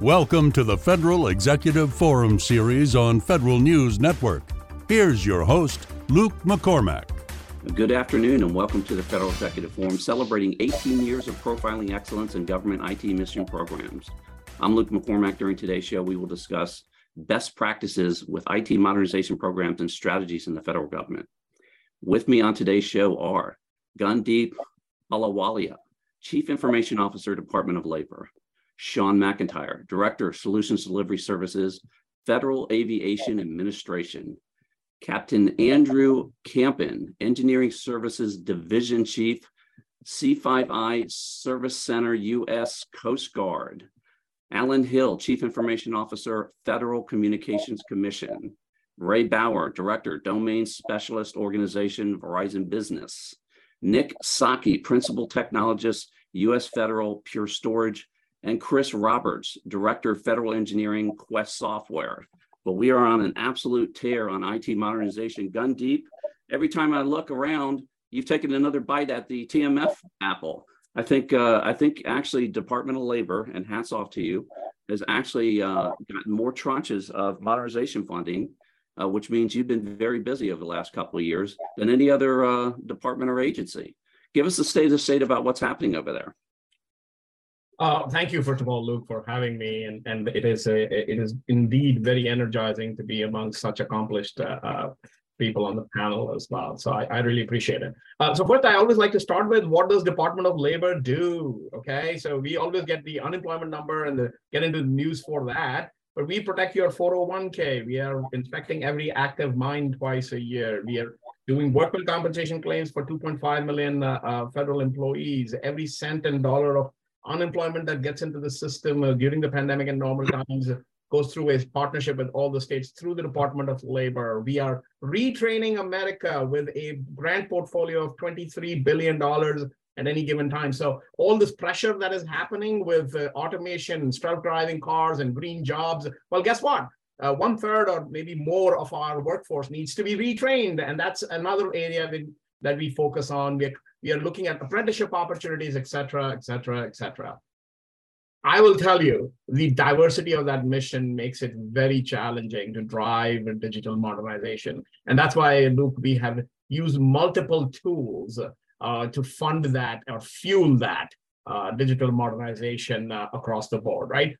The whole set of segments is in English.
Welcome to the Federal Executive Forum series on Federal News Network. Here's your host, Luke McCormack. Good afternoon and welcome to the Federal Executive Forum celebrating 18 years of profiling excellence in government IT mission programs. I'm Luke McCormack. During today's show, we will discuss best practices with IT modernization programs and strategies in the federal government. With me on today's show are Gundeep Ahluwalia, Chief Information Officer, Department of Labor, Sean McIntyre, Director, of Solutions Delivery Services, Federal Aviation Administration. Captain Andrew Campen, Engineering Services Division Chief, C5I Service Center, U.S. Coast Guard. Allen Hill, Chief Information Officer, Federal Communications Commission. Ray Bauer, Director, Domain Specialist Organization, Verizon Business. Nick Psaki, Principal Technologist, U.S. Federal Pure Storage and Chris Roberts, Director of Federal Engineering, Quest Software. But we are on an absolute tear on IT modernization. Gundeep. every time I look around, you've taken another bite at the TMF apple. I think uh, I think actually Department of Labor, and hats off to you, has actually uh, gotten more tranches of modernization funding, uh, which means you've been very busy over the last couple of years than any other uh, department or agency. Give us the state of the state about what's happening over there. Uh, thank you, first of all, Luke, for having me, and and it is a it is indeed very energizing to be among such accomplished uh, uh, people on the panel as well. So I, I really appreciate it. Uh, so first, I always like to start with what does Department of Labor do? Okay, so we always get the unemployment number and the, get into the news for that. But we protect your 401k. We are inspecting every active mine twice a year. We are doing workman compensation claims for 2.5 million uh, uh, federal employees. Every cent and dollar of unemployment that gets into the system uh, during the pandemic and normal times goes through a partnership with all the states through the Department of Labor. We are retraining America with a grant portfolio of $23 billion at any given time. So all this pressure that is happening with uh, automation, self-driving cars and green jobs, well, guess what? Uh, one third or maybe more of our workforce needs to be retrained. And that's another area that, we focus on. We're we are looking at apprenticeship opportunities, et cetera, et cetera, et cetera. I will tell you, the diversity of that mission makes it very challenging to drive digital modernization. And that's why, Luke, we have used multiple tools uh, to fund that or fuel that uh, digital modernization uh, across the board, right?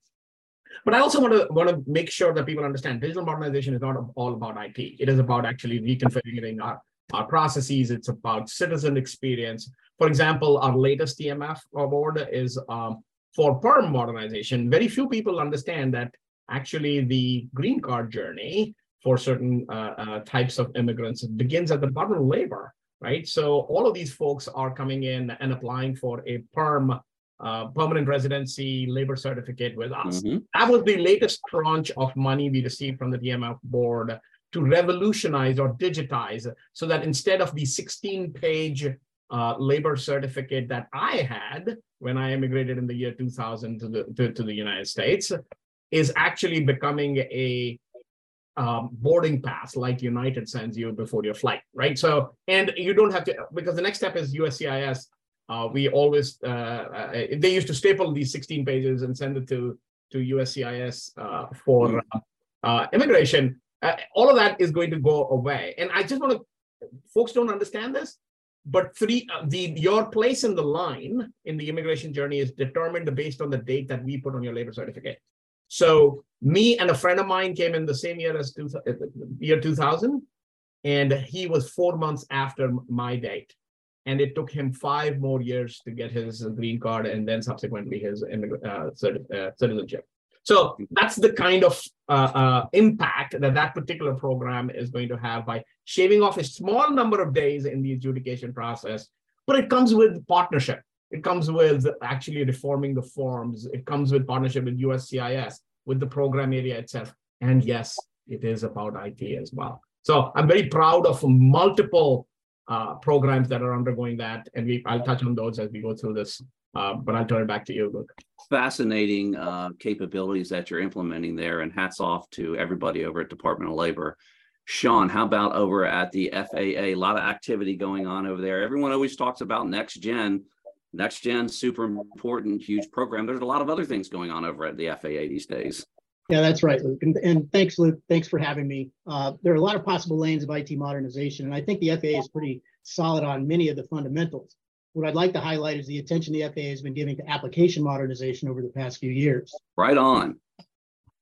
But I also want to want to make sure that people understand digital modernization is not all about IT. It is about actually reconfiguring our our processes, it's about citizen experience. For example, our latest TMF award is um, for perm modernization. Very few people understand that actually the green card journey for certain uh, uh, types of immigrants begins at the bottom of Labor, right? So all of these folks are coming in and applying for a perm uh, permanent residency labor certificate with us. Mm-hmm. That was the latest tranche of money we received from the TMF board to revolutionize or digitize so that instead of the 16 page uh, labor certificate that I had when I immigrated in the year 2000 to the, to, to the United States is actually becoming a um, boarding pass like United sends you before your flight, right? So, and you don't have to, because the next step is USCIS. Uh, we always, uh, uh, they used to staple these 16 pages and send it to, to USCIS uh, for mm-hmm. uh, immigration uh, all of that is going to go away. And I just want to, folks don't understand this, but three, uh, the your place in the line in the immigration journey is determined based on the date that we put on your labor certificate. So me and a friend of mine came in the same year as two, uh, year 2000, and he was four months after my date. And it took him five more years to get his green card and then subsequently his uh, citizenship. So that's the kind of uh, uh, impact that that particular program is going to have by shaving off a small number of days in the adjudication process. But it comes with partnership. It comes with actually reforming the forms. It comes with partnership with USCIS, with the program area itself. And yes, it is about IT as well. So I'm very proud of multiple uh, programs that are undergoing that. And we, I'll touch on those as we go through this uh, but I'll turn it back to you, Luke. Fascinating uh, capabilities that you're implementing there, and hats off to everybody over at Department of Labor. Sean, how about over at the FAA? A lot of activity going on over there. Everyone always talks about next gen. next gen, super important, huge program. There's a lot of other things going on over at the FAA these days. Yeah, that's right, Luke. And, and thanks, Luke. Thanks for having me. Uh, there are a lot of possible lanes of IT modernization, and I think the FAA is pretty solid on many of the fundamentals. What I'd like to highlight is the attention the FAA has been giving to application modernization over the past few years. Right on.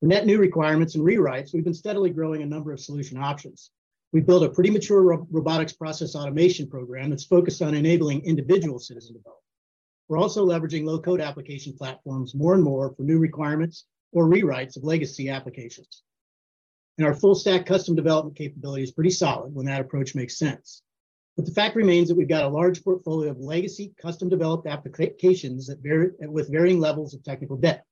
For net new requirements and rewrites, we've been steadily growing a number of solution options. We've built a pretty mature ro robotics process automation program that's focused on enabling individual citizen development. We're also leveraging low code application platforms more and more for new requirements or rewrites of legacy applications. And our full stack custom development capability is pretty solid when that approach makes sense. But the fact remains that we've got a large portfolio of legacy custom developed applications vary, with varying levels of technical debt.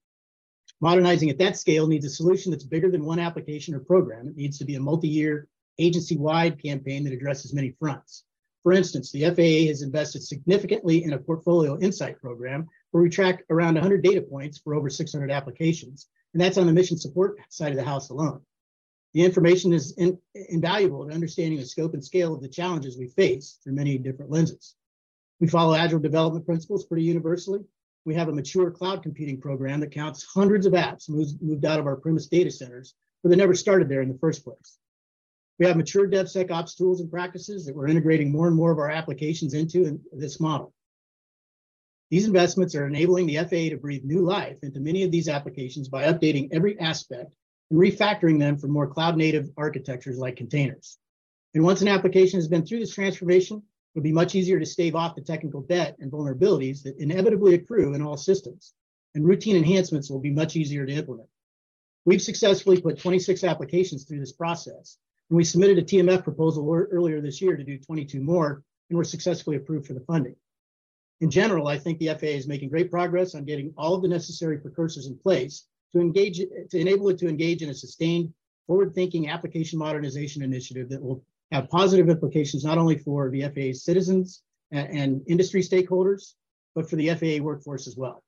Modernizing at that scale needs a solution that's bigger than one application or program. It needs to be a multi-year agency-wide campaign that addresses many fronts. For instance, the FAA has invested significantly in a portfolio insight program where we track around 100 data points for over 600 applications, and that's on the mission support side of the house alone. The information is in, invaluable in understanding the scope and scale of the challenges we face through many different lenses. We follow agile development principles pretty universally. We have a mature cloud computing program that counts hundreds of apps moved, moved out of our premise data centers, but they never started there in the first place. We have mature DevSecOps tools and practices that we're integrating more and more of our applications into in this model. These investments are enabling the FAA to breathe new life into many of these applications by updating every aspect and refactoring them for more cloud native architectures like containers. And once an application has been through this transformation, it'll be much easier to stave off the technical debt and vulnerabilities that inevitably accrue in all systems. And routine enhancements will be much easier to implement. We've successfully put 26 applications through this process, and we submitted a TMF proposal earlier this year to do 22 more, and were successfully approved for the funding. In general, I think the FAA is making great progress on getting all of the necessary precursors in place to engage, to enable it to engage in a sustained, forward-thinking application modernization initiative that will have positive implications not only for the citizens and, and industry stakeholders, but for the FAA workforce as well.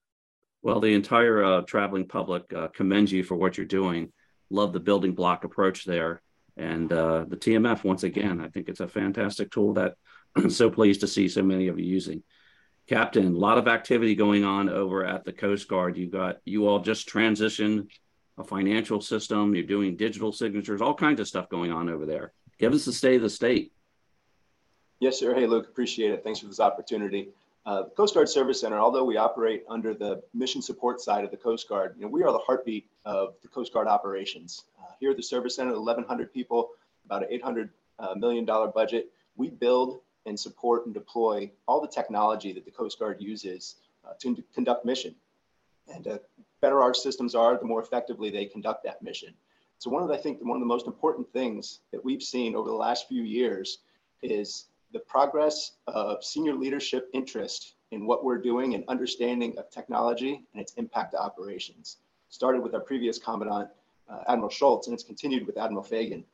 Well, the entire uh, traveling public uh, commends you for what you're doing. Love the building block approach there. And uh, the TMF, once again, I think it's a fantastic tool that I'm so pleased to see so many of you using. Captain, a lot of activity going on over at the Coast Guard. You got you all just transitioned a financial system. You're doing digital signatures, all kinds of stuff going on over there. Give us the state of the state. Yes, sir. Hey, Luke, appreciate it. Thanks for this opportunity. Uh, the Coast Guard Service Center, although we operate under the mission support side of the Coast Guard, you know, we are the heartbeat of the Coast Guard operations. Uh, here at the Service Center, 1,100 people, about an $800 uh, million budget. We build and support and deploy all the technology that the Coast Guard uses uh, to conduct mission. And the uh, better our systems are, the more effectively they conduct that mission. So one of the, I think one of the most important things that we've seen over the last few years is the progress of senior leadership interest in what we're doing and understanding of technology and its impact to operations. Started with our previous commandant, uh, Admiral Schultz, and it's continued with Admiral Fagan.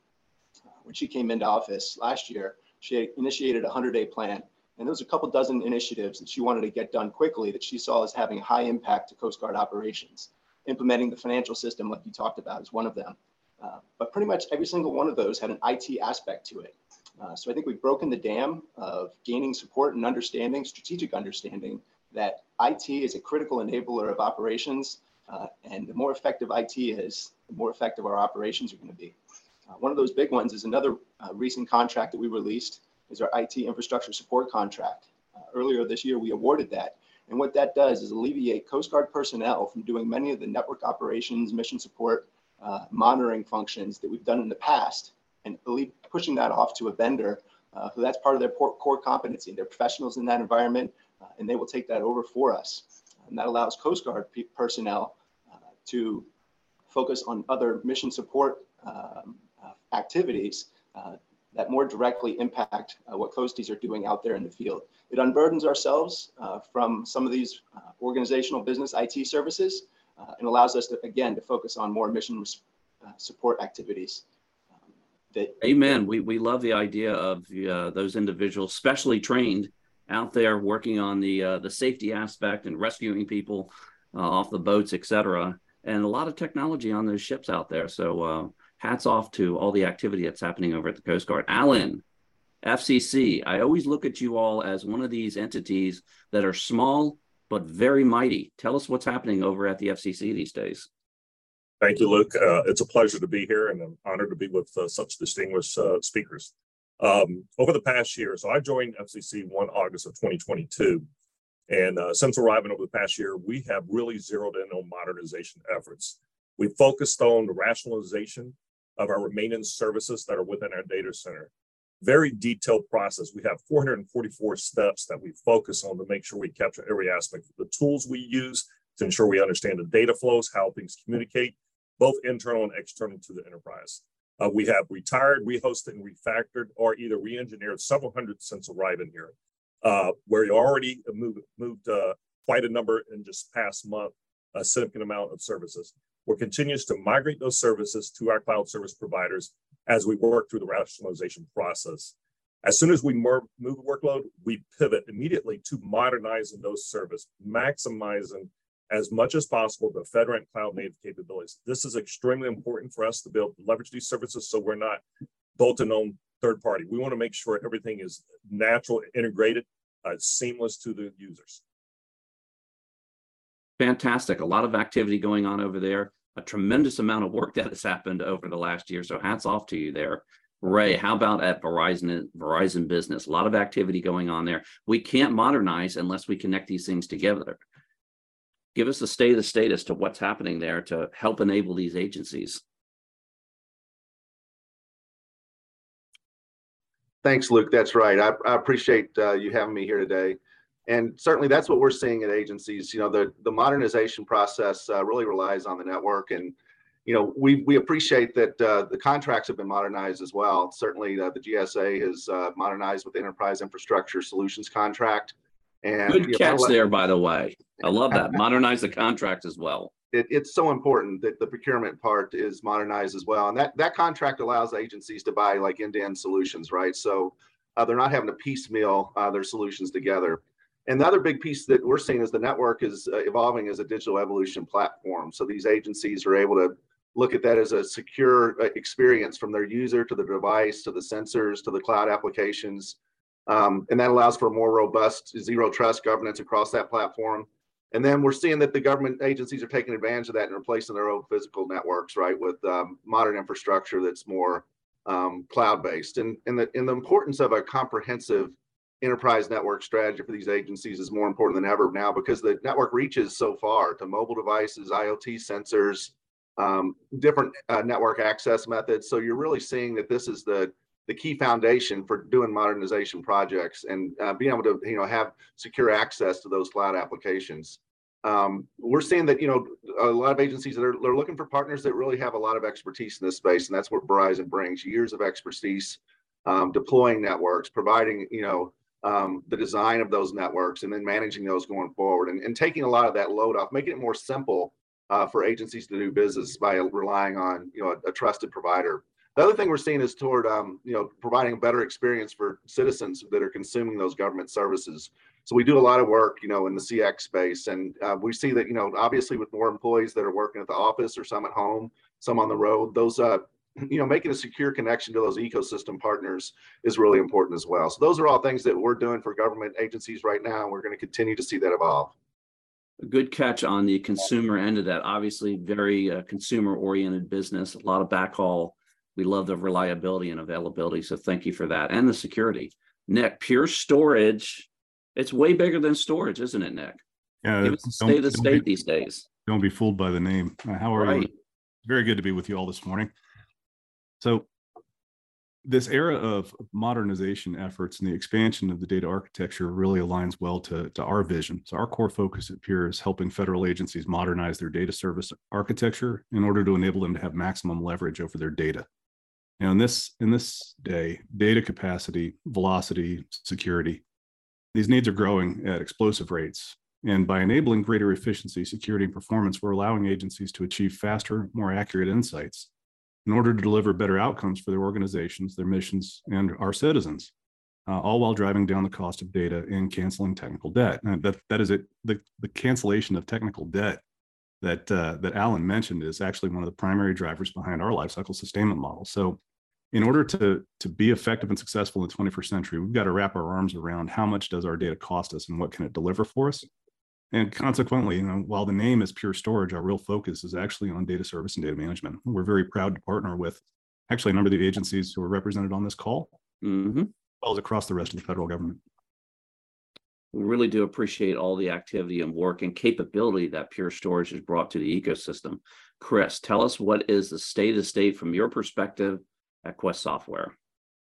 Uh, when she came into office last year, she initiated a 100-day plan. And there was a couple dozen initiatives that she wanted to get done quickly that she saw as having high impact to Coast Guard operations. Implementing the financial system, like you talked about, is one of them. Uh, but pretty much every single one of those had an IT aspect to it. Uh, so I think we've broken the dam of gaining support and understanding, strategic understanding, that IT is a critical enabler of operations. Uh, and the more effective IT is, the more effective our operations are going to be. Uh, one of those big ones is another uh, recent contract that we released is our IT infrastructure support contract. Uh, earlier this year, we awarded that. And what that does is alleviate Coast Guard personnel from doing many of the network operations, mission support, uh, monitoring functions that we've done in the past and pushing that off to a vendor uh, who that's part of their core competency. They're professionals in that environment uh, and they will take that over for us. And that allows Coast Guard personnel to focus on other mission support um, activities uh, that more directly impact what coasties are doing out there in the field. It unburdens ourselves from some of these organizational business IT services uh, and allows us to, again, to focus on more mission uh, support activities. Um, that, Amen. We, we love the idea of uh, those individuals, specially trained out there working on the uh, the safety aspect and rescuing people uh, off the boats, etc. And a lot of technology on those ships out there. So uh, hats off to all the activity that's happening over at the Coast Guard. Allen, FCC. I always look at you all as one of these entities that are small but very mighty. Tell us what's happening over at the FCC these days. Thank you, Luke. Uh, it's a pleasure to be here and I'm honored to be with uh, such distinguished uh, speakers. Um, over the past year, so I joined FCC 1 August of 2022. And uh, since arriving over the past year, we have really zeroed in on modernization efforts. We focused on the rationalization of our maintenance services that are within our data center. Very detailed process. We have 444 steps that we focus on to make sure we capture every aspect. of The tools we use to ensure we understand the data flows, how things communicate, both internal and external to the enterprise. Uh, we have retired, rehosted, and refactored, or either re-engineered several hundred since arriving here. Uh, where you already moved, moved uh, quite a number in just past month, a significant amount of services. We're continues to migrate those services to our cloud service providers as we work through the rationalization process. As soon as we move the workload, we pivot immediately to modernizing those services, maximizing as much as possible the FedRAMP cloud native capabilities. This is extremely important for us to to leverage these services so we're not bolting on third party. We want to make sure everything is natural, integrated, uh, seamless to the users. Fantastic. A lot of activity going on over there. A tremendous amount of work that has happened over the last year. So hats off to you there. Ray, how about at Verizon Verizon Business? A lot of activity going on there. We can't modernize unless we connect these things together give us a state of the state as to what's happening there to help enable these agencies. Thanks, Luke. That's right. I, I appreciate uh, you having me here today. And certainly that's what we're seeing at agencies. You know, the, the modernization process uh, really relies on the network. And, you know, we, we appreciate that uh, the contracts have been modernized as well. Certainly uh, the GSA has uh, modernized with the Enterprise Infrastructure Solutions contract. And good catch there, by the way. I love that. Modernize the contract as well. It, it's so important that the procurement part is modernized as well, and that that contract allows agencies to buy like end-to-end solutions, right? So uh, they're not having to piecemeal uh, their solutions together. And the other big piece that we're seeing is the network is uh, evolving as a digital evolution platform. So these agencies are able to look at that as a secure uh, experience from their user to the device to the sensors to the cloud applications um, and that allows for more robust zero trust governance across that platform. And then we're seeing that the government agencies are taking advantage of that and replacing their old physical networks, right, with um, modern infrastructure that's more um, cloud-based. And, and, the, and the importance of a comprehensive enterprise network strategy for these agencies is more important than ever now because the network reaches so far to mobile devices, IoT sensors, um, different uh, network access methods. So you're really seeing that this is the the key foundation for doing modernization projects and uh, being able to you know have secure access to those cloud applications. Um, we're seeing that you know a lot of agencies that are they're looking for partners that really have a lot of expertise in this space, and that's what Verizon brings: years of expertise um, deploying networks, providing you know um, the design of those networks, and then managing those going forward, and, and taking a lot of that load off, making it more simple uh, for agencies to do business by relying on you know a, a trusted provider. The other thing we're seeing is toward, um, you know, providing a better experience for citizens that are consuming those government services. So we do a lot of work, you know, in the CX space, and uh, we see that, you know, obviously with more employees that are working at the office or some at home, some on the road, those, uh, you know, making a secure connection to those ecosystem partners is really important as well. So those are all things that we're doing for government agencies right now, and we're going to continue to see that evolve. A good catch on the consumer end of that. Obviously, very uh, consumer-oriented business, a lot of backhaul we love the reliability and availability. So thank you for that and the security. Nick, pure storage. It's way bigger than storage, isn't it, Nick? Yeah, it's the state of the state be, these days. Don't be fooled by the name. Uh, how are right. you? Very good to be with you all this morning. So, this era of modernization efforts and the expansion of the data architecture really aligns well to, to our vision. So, our core focus at Pure is helping federal agencies modernize their data service architecture in order to enable them to have maximum leverage over their data. Now, in this in this day, data capacity, velocity, security, these needs are growing at explosive rates. And by enabling greater efficiency, security, and performance, we're allowing agencies to achieve faster, more accurate insights in order to deliver better outcomes for their organizations, their missions, and our citizens, uh, all while driving down the cost of data and canceling technical debt. And that, that is it. The, the cancellation of technical debt that uh, that Allen mentioned is actually one of the primary drivers behind our lifecycle sustainment model. So, in order to, to be effective and successful in the 21st century, we've got to wrap our arms around how much does our data cost us and what can it deliver for us. And consequently, you know, while the name is Pure Storage, our real focus is actually on data service and data management. We're very proud to partner with actually a number of the agencies who are represented on this call, Mm-hmm. as well as across the rest of the federal government. We really do appreciate all the activity and work and capability that Pure Storage has brought to the ecosystem. Chris, tell us what is the state of state from your perspective at Quest Software?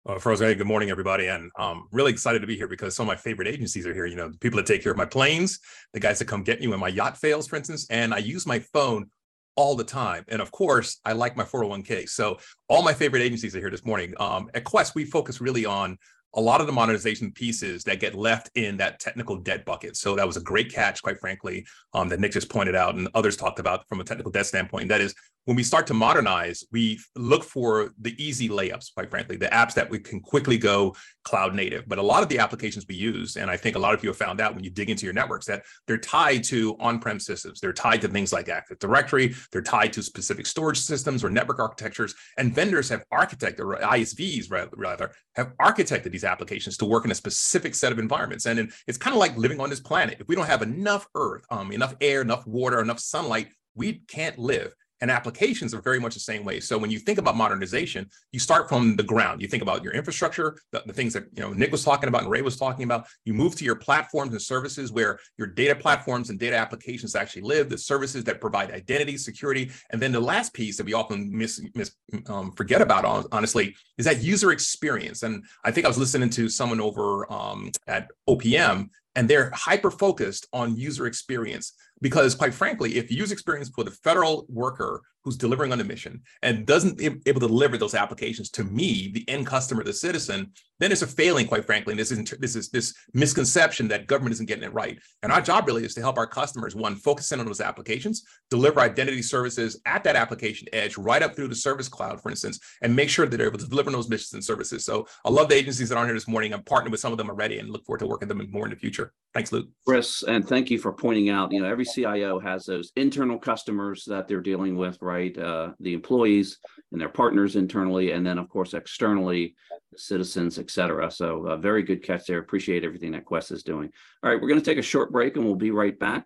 Uh, first, hey, good morning, everybody, and um, really excited to be here because some of my favorite agencies are here. You know, the people that take care of my planes, the guys that come get me when my yacht fails, for instance, and I use my phone all the time. And of course, I like my 401k. So all my favorite agencies are here this morning. Um, at Quest, we focus really on a lot of the modernization pieces that get left in that technical debt bucket. So that was a great catch, quite frankly, um, that Nick just pointed out and others talked about from a technical debt standpoint. That is, when we start to modernize, we look for the easy layups, quite frankly, the apps that we can quickly go cloud native. But a lot of the applications we use, and I think a lot of you have found out when you dig into your networks that they're tied to on-prem systems. They're tied to things like Active Directory. They're tied to specific storage systems or network architectures. And vendors have architected, or ISVs rather, have architected these applications to work in a specific set of environments. And it's kind of like living on this planet. If we don't have enough earth, um, enough air, enough water, enough sunlight, we can't live and applications are very much the same way. So when you think about modernization, you start from the ground. You think about your infrastructure, the, the, things that you know Nick was talking about and Ray was talking about. You move to your platforms and services where your data platforms and data applications actually live, the services that provide identity, security, and then the last piece that we often miss, miss um, forget about, honestly, is that user experience. And I think I was listening to someone over um, at OPM, and they're hyper focused on user experience. Because quite frankly if user experience for the federal worker who's delivering on a mission and doesn't able to deliver those applications to me the end customer the citizen then it's a failing quite frankly. And this is this is this misconception that government isn't getting it right. And our job really is to help our customers one focus in on those applications deliver identity services at that application edge right up through the service cloud for instance and make sure that they're able to deliver those missions and services. So i love the agencies that aren't here this morning. I'm partnered with some of them already and look forward to working with them more in the future. Thanks luke. Chris and thank you for pointing out you know every CIO has those internal customers that they're dealing with, right? Uh, the employees and their partners internally, and then of course externally, citizens, et cetera. So uh, very good catch there. Appreciate everything that Quest is doing. All right, we're going to take a short break and we'll be right back.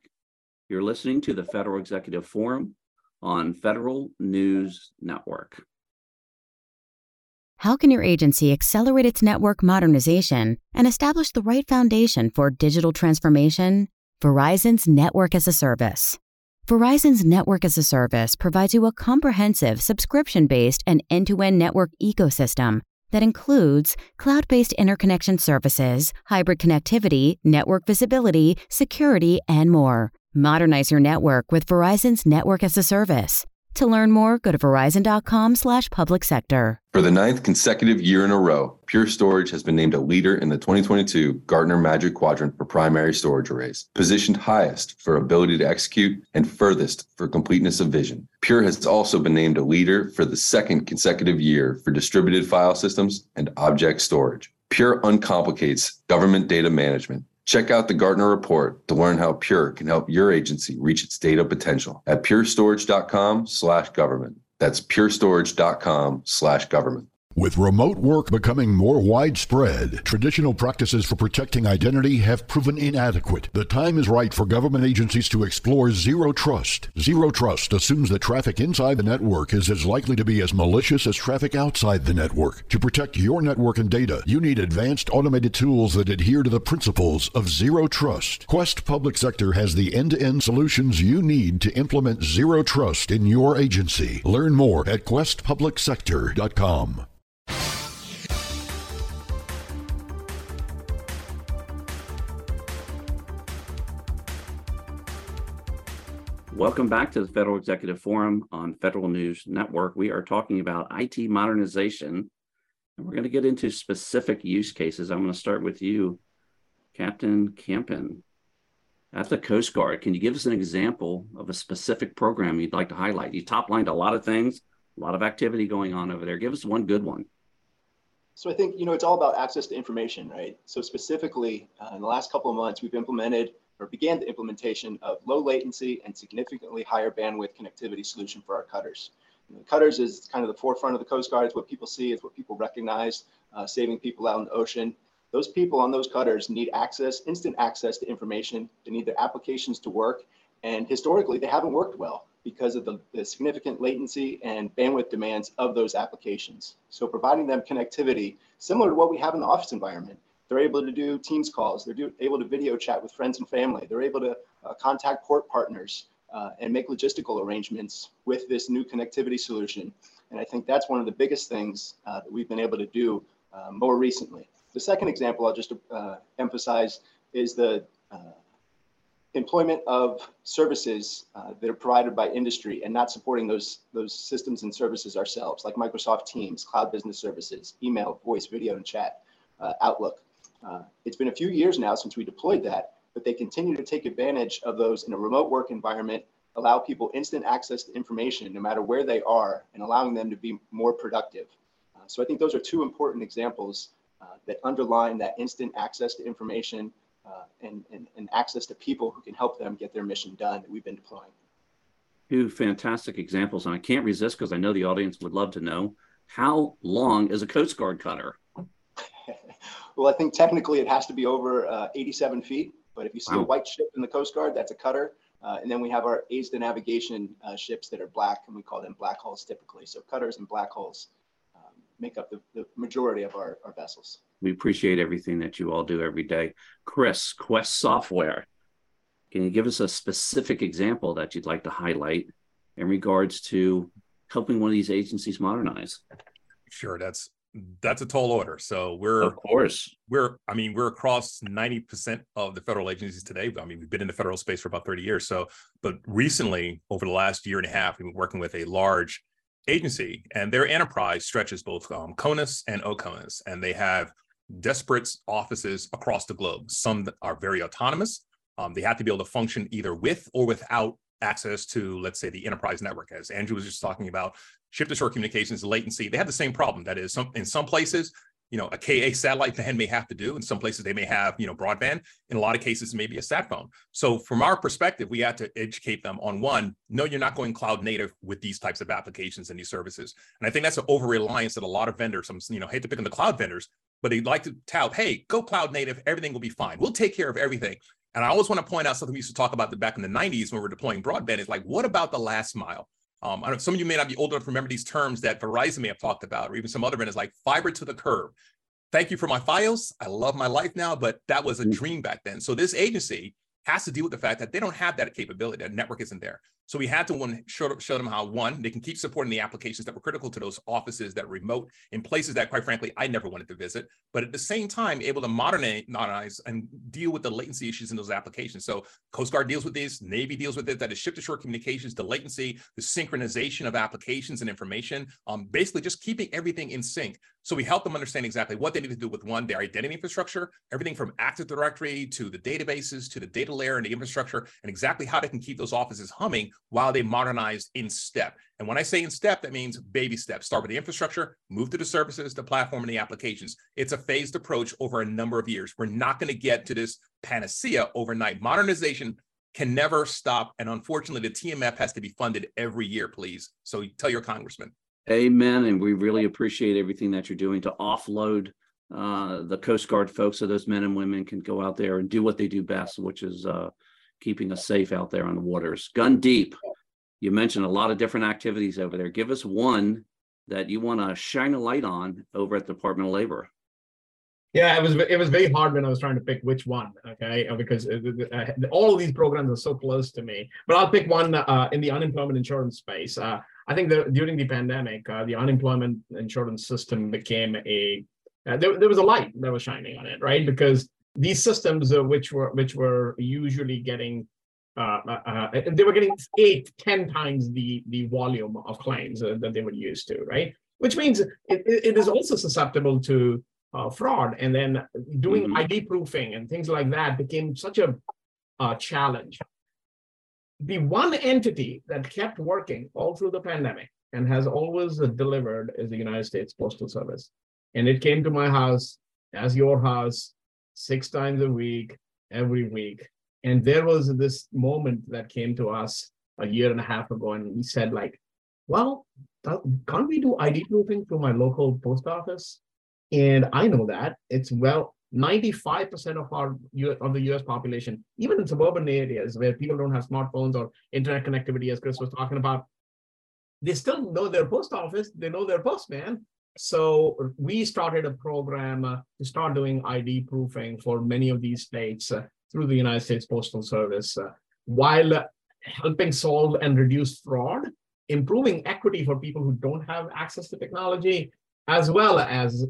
You're listening to the Federal Executive Forum on Federal News Network. How can your agency accelerate its network modernization and establish the right foundation for digital transformation? Verizon's Network as a Service. Verizon's Network as a Service provides you a comprehensive, subscription based, and end to end network ecosystem that includes cloud based interconnection services, hybrid connectivity, network visibility, security, and more. Modernize your network with Verizon's Network as a Service. To learn more, go to verizon.com slash public sector. For the ninth consecutive year in a row, Pure Storage has been named a leader in the 2022 Gartner Magic Quadrant for primary storage arrays, positioned highest for ability to execute and furthest for completeness of vision. Pure has also been named a leader for the second consecutive year for distributed file systems and object storage. Pure uncomplicates government data management Check out the Gartner report to learn how Pure can help your agency reach its data potential at purestorage.com slash government. That's purestorage.com slash government. With remote work becoming more widespread, traditional practices for protecting identity have proven inadequate. The time is right for government agencies to explore zero trust. Zero trust assumes that traffic inside the network is as likely to be as malicious as traffic outside the network. To protect your network and data, you need advanced automated tools that adhere to the principles of zero trust. Quest Public Sector has the end-to-end solutions you need to implement zero trust in your agency. Learn more at questpublicsector.com. Welcome back to the Federal Executive Forum on Federal News Network. We are talking about IT modernization, and we're going to get into specific use cases. I'm going to start with you, Captain Campen. At the Coast Guard, can you give us an example of a specific program you'd like to highlight? You top lined a lot of things, a lot of activity going on over there. Give us one good one. So I think, you know, it's all about access to information, right? So specifically, uh, in the last couple of months, we've implemented or began the implementation of low latency and significantly higher bandwidth connectivity solution for our cutters. Cutters is kind of the forefront of the Coast Guard. It's what people see. It's what people recognize, uh, saving people out in the ocean. Those people on those cutters need access, instant access to information. They need their applications to work. And historically, they haven't worked well because of the, the, significant latency and bandwidth demands of those applications. So providing them connectivity similar to what we have in the office environment. They're able to do Teams calls. They're do, able to video chat with friends and family. They're able to uh, contact port partners uh, and make logistical arrangements with this new connectivity solution. And I think that's one of the biggest things uh, that we've been able to do uh, more recently. The second example I'll just uh, emphasize is the uh, employment of services uh, that are provided by industry and not supporting those, those systems and services ourselves, like Microsoft Teams, Cloud Business Services, email, voice, video, and chat, uh, Outlook. Uh, it's been a few years now since we deployed that, but they continue to take advantage of those in a remote work environment, allow people instant access to information no matter where they are, and allowing them to be more productive. Uh, so I think those are two important examples uh, that underline that instant access to information uh, and, and, and access to people who can help them get their mission done that we've been deploying. Two fantastic examples, and I can't resist because I know the audience would love to know how long is a Coast Guard cutter? well, I think technically it has to be over uh, 87 feet, but if you see wow. a white ship in the Coast Guard, that's a cutter. Uh, and then we have our aids to navigation uh, ships that are black, and we call them black hulls typically. So cutters and black hulls make up the, the majority of our, our vessels. We appreciate everything that you all do every day. Chris, Quest Software, can you give us a specific example that you'd like to highlight in regards to helping one of these agencies modernize? Sure, that's that's a tall order. So we're of course we're I mean we're across 90% of the federal agencies today. I mean we've been in the federal space for about 30 years. So but recently over the last year and a half we've been working with a large agency, and their enterprise stretches both um, CONUS and OCONUS, and they have desperate offices across the globe. Some are very autonomous. Um, they have to be able to function either with or without access to, let's say, the enterprise network. As Andrew was just talking about, ship to shore communications latency, they have the same problem. That is, some, in some places, you know, a KA satellite band may have to do. In some places, they may have, you know, broadband. In a lot of cases, maybe a sat phone. So from our perspective, we have to educate them on one, no, you're not going cloud native with these types of applications and these services. And I think that's an over reliance that a lot of vendors, I'm, you know, hate to pick on the cloud vendors, but they'd like to tout, hey, go cloud native, everything will be fine. We'll take care of everything. And I always want to point out something we used to talk about the, back in the 90s when we are deploying broadband is like, what about the last mile? Um, I don't know, some of you may not be old enough to remember these terms that Verizon may have talked about, or even some other vendors like fiber to the curb. Thank you for my FiOS. I love my life now, but that was a mm-hmm. dream back then. So this agency has to deal with the fact that they don't have that capability. That network isn't there. So we had to one show, show them how one they can keep supporting the applications that were critical to those offices that remote in places that, quite frankly, I never wanted to visit. But at the same time, able to modernize, and deal with the latency issues in those applications. So Coast Guard deals with these, Navy deals with it. That is ship-to-shore communications, the latency, the synchronization of applications and information. Um, basically, just keeping everything in sync. So we help them understand exactly what they need to do with one, their identity infrastructure, everything from Active Directory to the databases to the data layer and the infrastructure, and exactly how they can keep those offices humming while they modernize in step. And when I say in step, that means baby steps. Start with the infrastructure, move to the services, the platform, and the applications. It's a phased approach over a number of years. We're not going to get to this panacea overnight. Modernization can never stop. And unfortunately, the TMF has to be funded every year, please. So tell your congressman. Amen. And we really appreciate everything that you're doing to offload uh, the Coast Guard folks so those men and women can go out there and do what they do best, which is uh, keeping us safe out there on the waters. Gundeep. You mentioned a lot of different activities over there. Give us one that you want to shine a light on over at the Department of Labor. Yeah, it was it was very hard when I was trying to pick which one. Okay, uh, because uh, uh, all of these programs are so close to me. But I'll pick one uh, in the unemployment insurance space. Uh, I think that during the pandemic, uh, the unemployment insurance system became a there, there was a light that was shining on it, right? Because these systems uh, which were which were usually getting uh, uh, uh they were getting eight, ten times the the volume of claims uh, that they were used to, right? Which means it, it is also susceptible to uh, fraud. And then doing mm-hmm. ID proofing and things like that became such a challenge. The one entity that kept working all through the pandemic and has always delivered is the United States Postal Service. And it came to my house as your house six times a week, every week. And there was this moment that came to us a year and a half ago, and we said, like, well, can't we do ID proofing through my local post office? And I know that it's well, 95% of our of the US population, even in suburban areas where people don't have smartphones or internet connectivity, as Chris was talking about, they still know their post office, they know their postman. So we started a program uh, to start doing ID proofing for many of these states uh, through the United States Postal Service, uh, while helping solve and reduce fraud, improving equity for people who don't have access to technology, as well as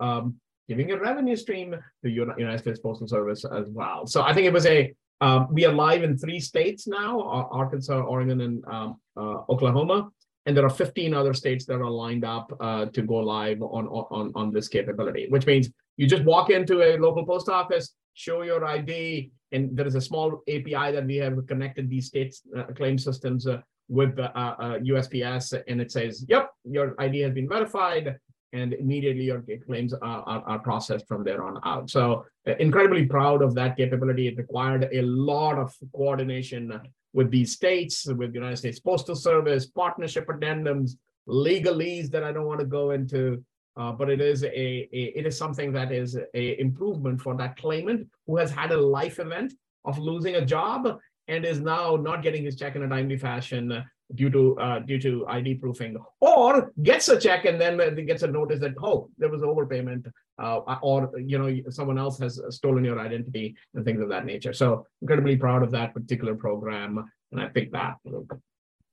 um, giving a revenue stream to the United States Postal Service as well. So I think it was a um, we are live in three states now: Arkansas, Oregon, and um, Oklahoma and there are 15 other states that are lined up uh, to go live on, on, on this capability, which means you just walk into a local post office, show your ID, and there is a small API that we have connected these states uh, claim systems uh, with USPS, uh, uh, and it says, yep, your ID has been verified, and immediately your claims are, are, are, processed from there on out. So uh, incredibly proud of that capability. It required a lot of coordination with these states, with the United States Postal Service, partnership addendums, legalese that I don't want to go into. Uh, but it is a, a, it is something that is a improvement for that claimant who has had a life event of losing a job and is now not getting his check in a timely fashion due to uh, due to ID proofing, or gets a check and then gets a notice that oh there was overpayment, uh, or you know someone else has stolen your identity and things of that nature. So incredibly proud of that particular program, and I picked that.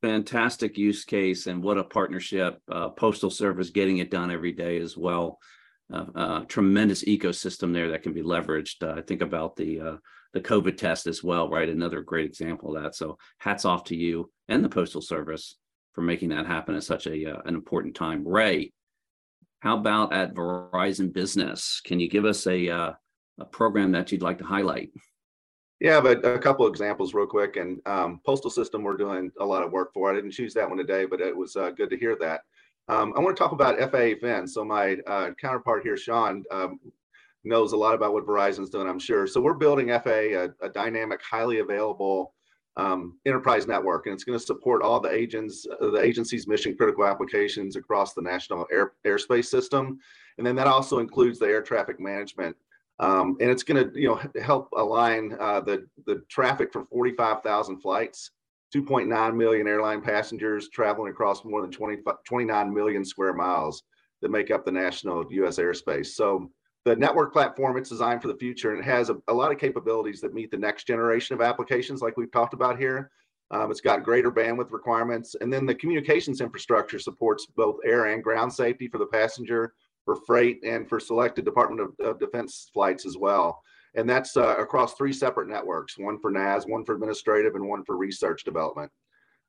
Fantastic use case, and what a partnership! Uh, Postal Service getting it done every day as well. Uh, uh, tremendous ecosystem there that can be leveraged. Uh, think about the uh, the COVID test as well, right? Another great example of that. So hats off to you and the Postal Service for making that happen at such a uh, an important time. Ray, how about at Verizon Business? Can you give us a uh, a program that you'd like to highlight? Yeah, but a couple examples real quick. And um, postal system, we're doing a lot of work for. I didn't choose that one today, but it was uh, good to hear that. Um, I want to talk about FAA FENS. So my uh, counterpart here, Sean, um, knows a lot about what Verizon's doing, I'm sure. So we're building FA, a, a dynamic, highly available um, enterprise network, and it's going to support all the agents, uh, the agency's mission critical applications across the national air, airspace system, and then that also includes the air traffic management. Um, and it's going to, you know, help align uh, the the traffic for 45,000 flights, 2.9 million airline passengers traveling across more than 20, 29 million square miles that make up the national U.S. airspace. So the network platform it's designed for the future and it has a, a, lot of capabilities that meet the next generation of applications like we've talked about here. Um, it's got greater bandwidth requirements and then the communications infrastructure supports both air and ground safety for the passenger for freight and for selected department of, of defense flights as well. And that's uh, across three separate networks one for nas one for administrative and one for research development.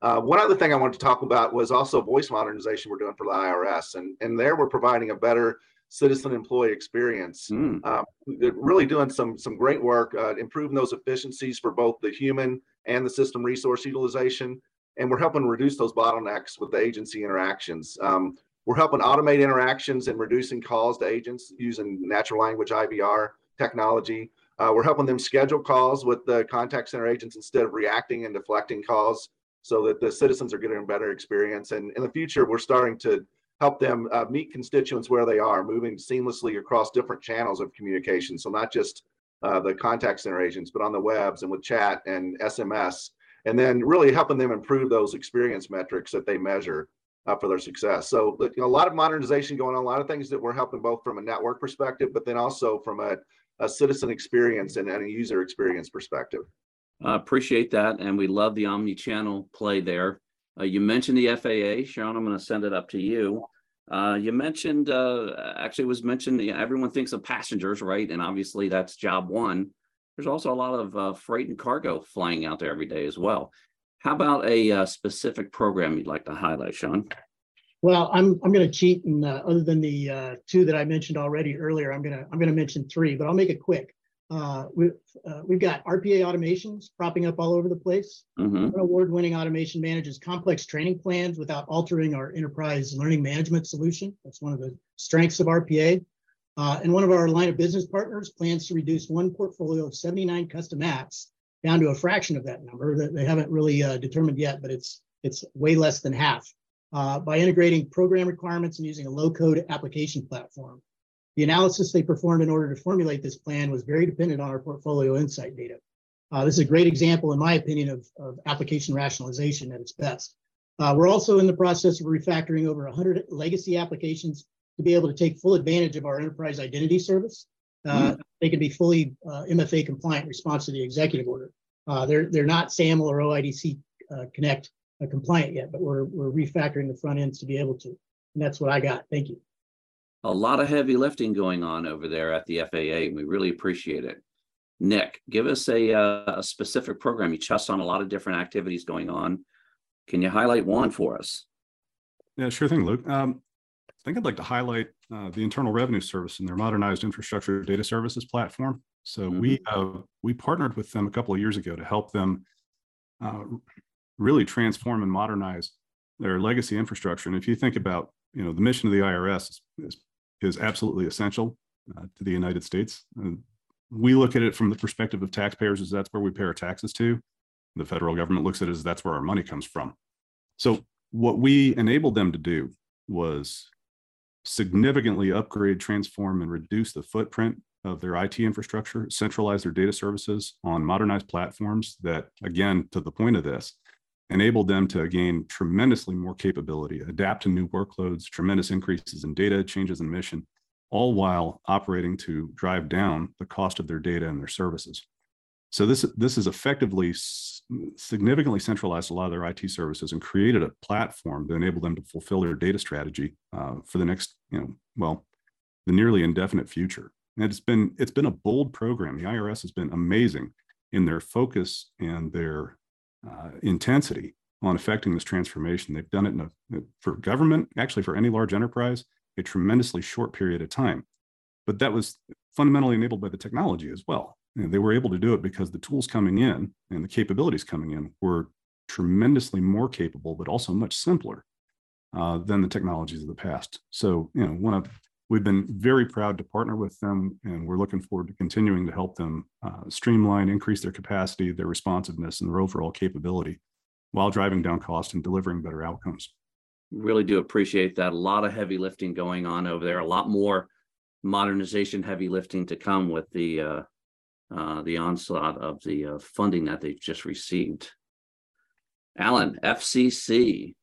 Uh, one other thing I wanted to talk about was also voice modernization we're doing for the IRS, and and there we're providing a better citizen employee experience. Mm. Really doing some some great work, uh, improving those efficiencies for both the human and the system resource utilization, and we're helping reduce those bottlenecks with the agency interactions. Um, we're helping automate interactions and reducing calls to agents using natural language IVR technology. Uh, we're helping them schedule calls with the contact center agents instead of reacting and deflecting calls so that the citizens are getting a better experience. And in the future, we're starting to help them uh, meet constituents where they are, moving seamlessly across different channels of communication. So not just uh, the contact center agents, but on the webs and with chat and SMS, and then really helping them improve those experience metrics that they measure uh, for their success. So you know, a lot of modernization going on, a lot of things that we're helping both from a network perspective, but then also from a, a citizen experience and, and a user experience perspective. I appreciate that. And we love the omni-channel play there. Uh, you mentioned the FAA, Sean. I'm going to send it up to you. Uh, you mentioned, uh, actually, was mentioned. everyone thinks of passengers, right? And obviously, that's job one. There's also a lot of uh, freight and cargo flying out there every day as well. How about a uh, specific program you'd like to highlight, Sean? Well, I'm I'm going to cheat, and uh, other than the two that I mentioned already earlier, I'm gonna I'm gonna mention three, but I'll make it quick. Uh, we, uh, we've got RPA automations propping up all over the place. Mm-hmm. Award-winning automation manages complex training plans without altering our enterprise learning management solution. That's one of the strengths of RPA. Uh, and one of our line of business partners plans to reduce one portfolio of 79 custom apps down to a fraction of that number that they haven't really uh, determined yet, but it's it's way less than half uh, by integrating program requirements and using a low-code application platform. The analysis they performed in order to formulate this plan was very dependent on our portfolio insight data. Uh, this is a great example, in my opinion, of, of application rationalization at its best. Uh, we're also in the process of refactoring over 100 legacy applications to be able to take full advantage of our enterprise identity service. Uh, mm. They can be fully uh, MFA compliant response to the executive order. Uh, they're, they're not SAML or OIDC uh, Connect compliant yet, but we're, we're refactoring the front ends to be able to. And that's what I got. Thank you. A lot of heavy lifting going on over there at the FAA. And we really appreciate it. Nick, give us a, a specific program. You touched on a lot of different activities going on. Can you highlight one for us? Yeah, sure thing, Luke. Um, I think I'd like to highlight uh, the Internal Revenue Service and their modernized infrastructure data services platform. So mm-hmm. we uh, we partnered with them a couple of years ago to help them uh, really transform and modernize their legacy infrastructure. And if you think about, you know, the mission of the IRS is, is, is absolutely essential uh, to the United States. And we look at it from the perspective of taxpayers as that's where we pay our taxes to the federal government looks at it as that's where our money comes from. So what we enabled them to do was significantly upgrade, transform, and reduce the footprint of their IT infrastructure, centralize their data services on modernized platforms that, again, to the point of this, enabled them to gain tremendously more capability, adapt to new workloads, tremendous increases in data, changes in mission, all while operating to drive down the cost of their data and their services. So this this is effectively significantly centralized a lot of their IT services and created a platform to enable them to fulfill their data strategy uh, for the next, you know, well, the nearly indefinite future. And it's been it's been a bold program. The IRS has been amazing in their focus and their uh, intensity on affecting this transformation. They've done it a, for government, actually for any large enterprise, a tremendously short period of time. But that was fundamentally enabled by the technology as well. And they were able to do it because the tools coming in and the capabilities coming in were tremendously more capable, but also much simpler uh, than the technologies of the past. So, you know, one of we've been very proud to partner with them, and we're looking forward to continuing to help them uh, streamline, increase their capacity, their responsiveness, and their overall capability, while driving down cost and delivering better outcomes. Really do appreciate that. A lot of heavy lifting going on over there. A lot more modernization heavy lifting to come with the uh, uh, the onslaught of the uh, funding that they've just received. Allen, FCC,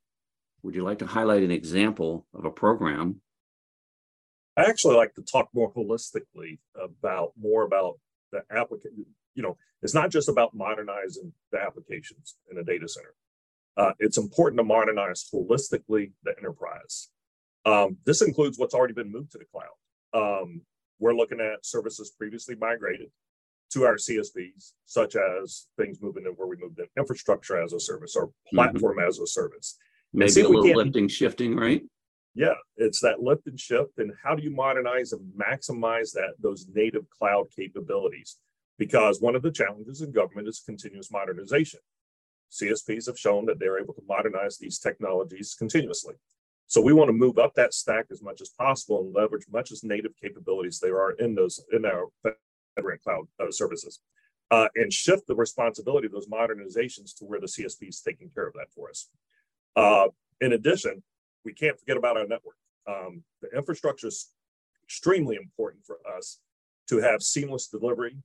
would you like to highlight an example of a program? I actually like to talk more holistically about more about the application. You know, it's not just about modernizing the applications in a data center. Uh, it's important to modernize holistically the enterprise. Um, this includes what's already been moved to the cloud. Um, we're looking at services previously migrated to our CSPs, such as things moving in where we moved in infrastructure as a service or mm-hmm. platform mm-hmm. as a service. Maybe a little lifting, shifting, right? Yeah, it's that lift and shift. And how do you modernize and maximize that those native cloud capabilities? Because one of the challenges in government is continuous modernization. CSPs have shown that they're able to modernize these technologies continuously. So we want to move up that stack as much as possible and leverage much as native capabilities there are in those in our FedRAMP cloud uh, services, uh, and shift the responsibility of those modernizations to where the CSP is taking care of that for us. Uh, in addition, we can't forget about our network. Um, the infrastructure is extremely important for us to have seamless delivery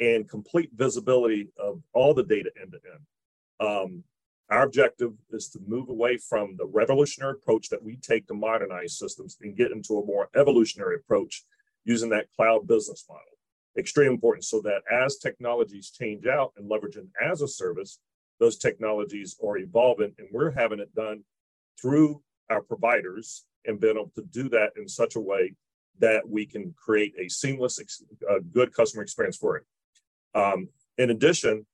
and complete visibility of all the data end to end. Um, our objective is to move away from the revolutionary approach that we take to modernize systems and get into a more evolutionary approach using that cloud business model extremely important so that as technologies change out and leveraging as a service, those technologies are evolving and we're having it done through our providers and been able to do that in such a way that we can create a seamless, good customer experience for it. Um, in addition,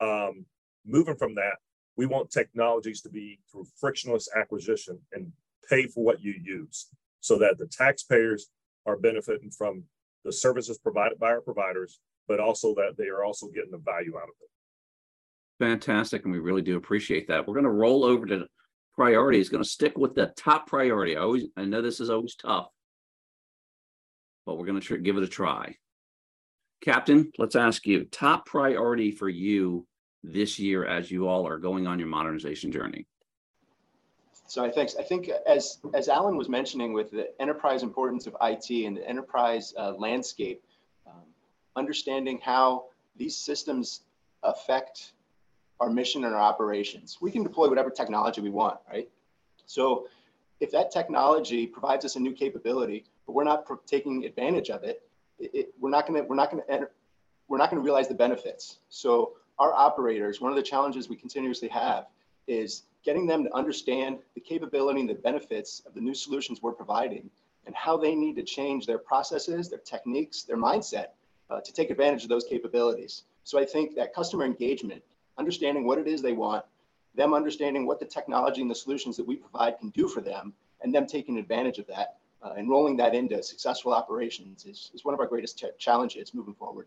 um, moving from that, we want technologies to be through frictionless acquisition and pay for what you use so that the taxpayers are benefiting from the services provided by our providers, but also that they are also getting the value out of it. Fantastic. And we really do appreciate that. We're going to roll over to priorities, going to stick with the top priority. I always, I know this is always tough, but we're going to tr- give it a try. Captain, let's ask you top priority for you this year as you all are going on your modernization journey. So I think I think as as Allen was mentioning with the enterprise importance of IT and the enterprise uh, landscape, um, understanding how these systems affect our mission and our operations. We can deploy whatever technology we want, right? So if that technology provides us a new capability, but we're not taking advantage of it, it, we're not going to we're not going to we're not going to realize the benefits. So our operators, one of the challenges we continuously have is getting them to understand the capability and the benefits of the new solutions we're providing and how they need to change their processes, their techniques, their mindset uh, to take advantage of those capabilities. So I think that customer engagement, understanding what it is they want, them understanding what the technology and the solutions that we provide can do for them, and them taking advantage of that uh, and rolling that into successful operations is, is one of our greatest challenges moving forward.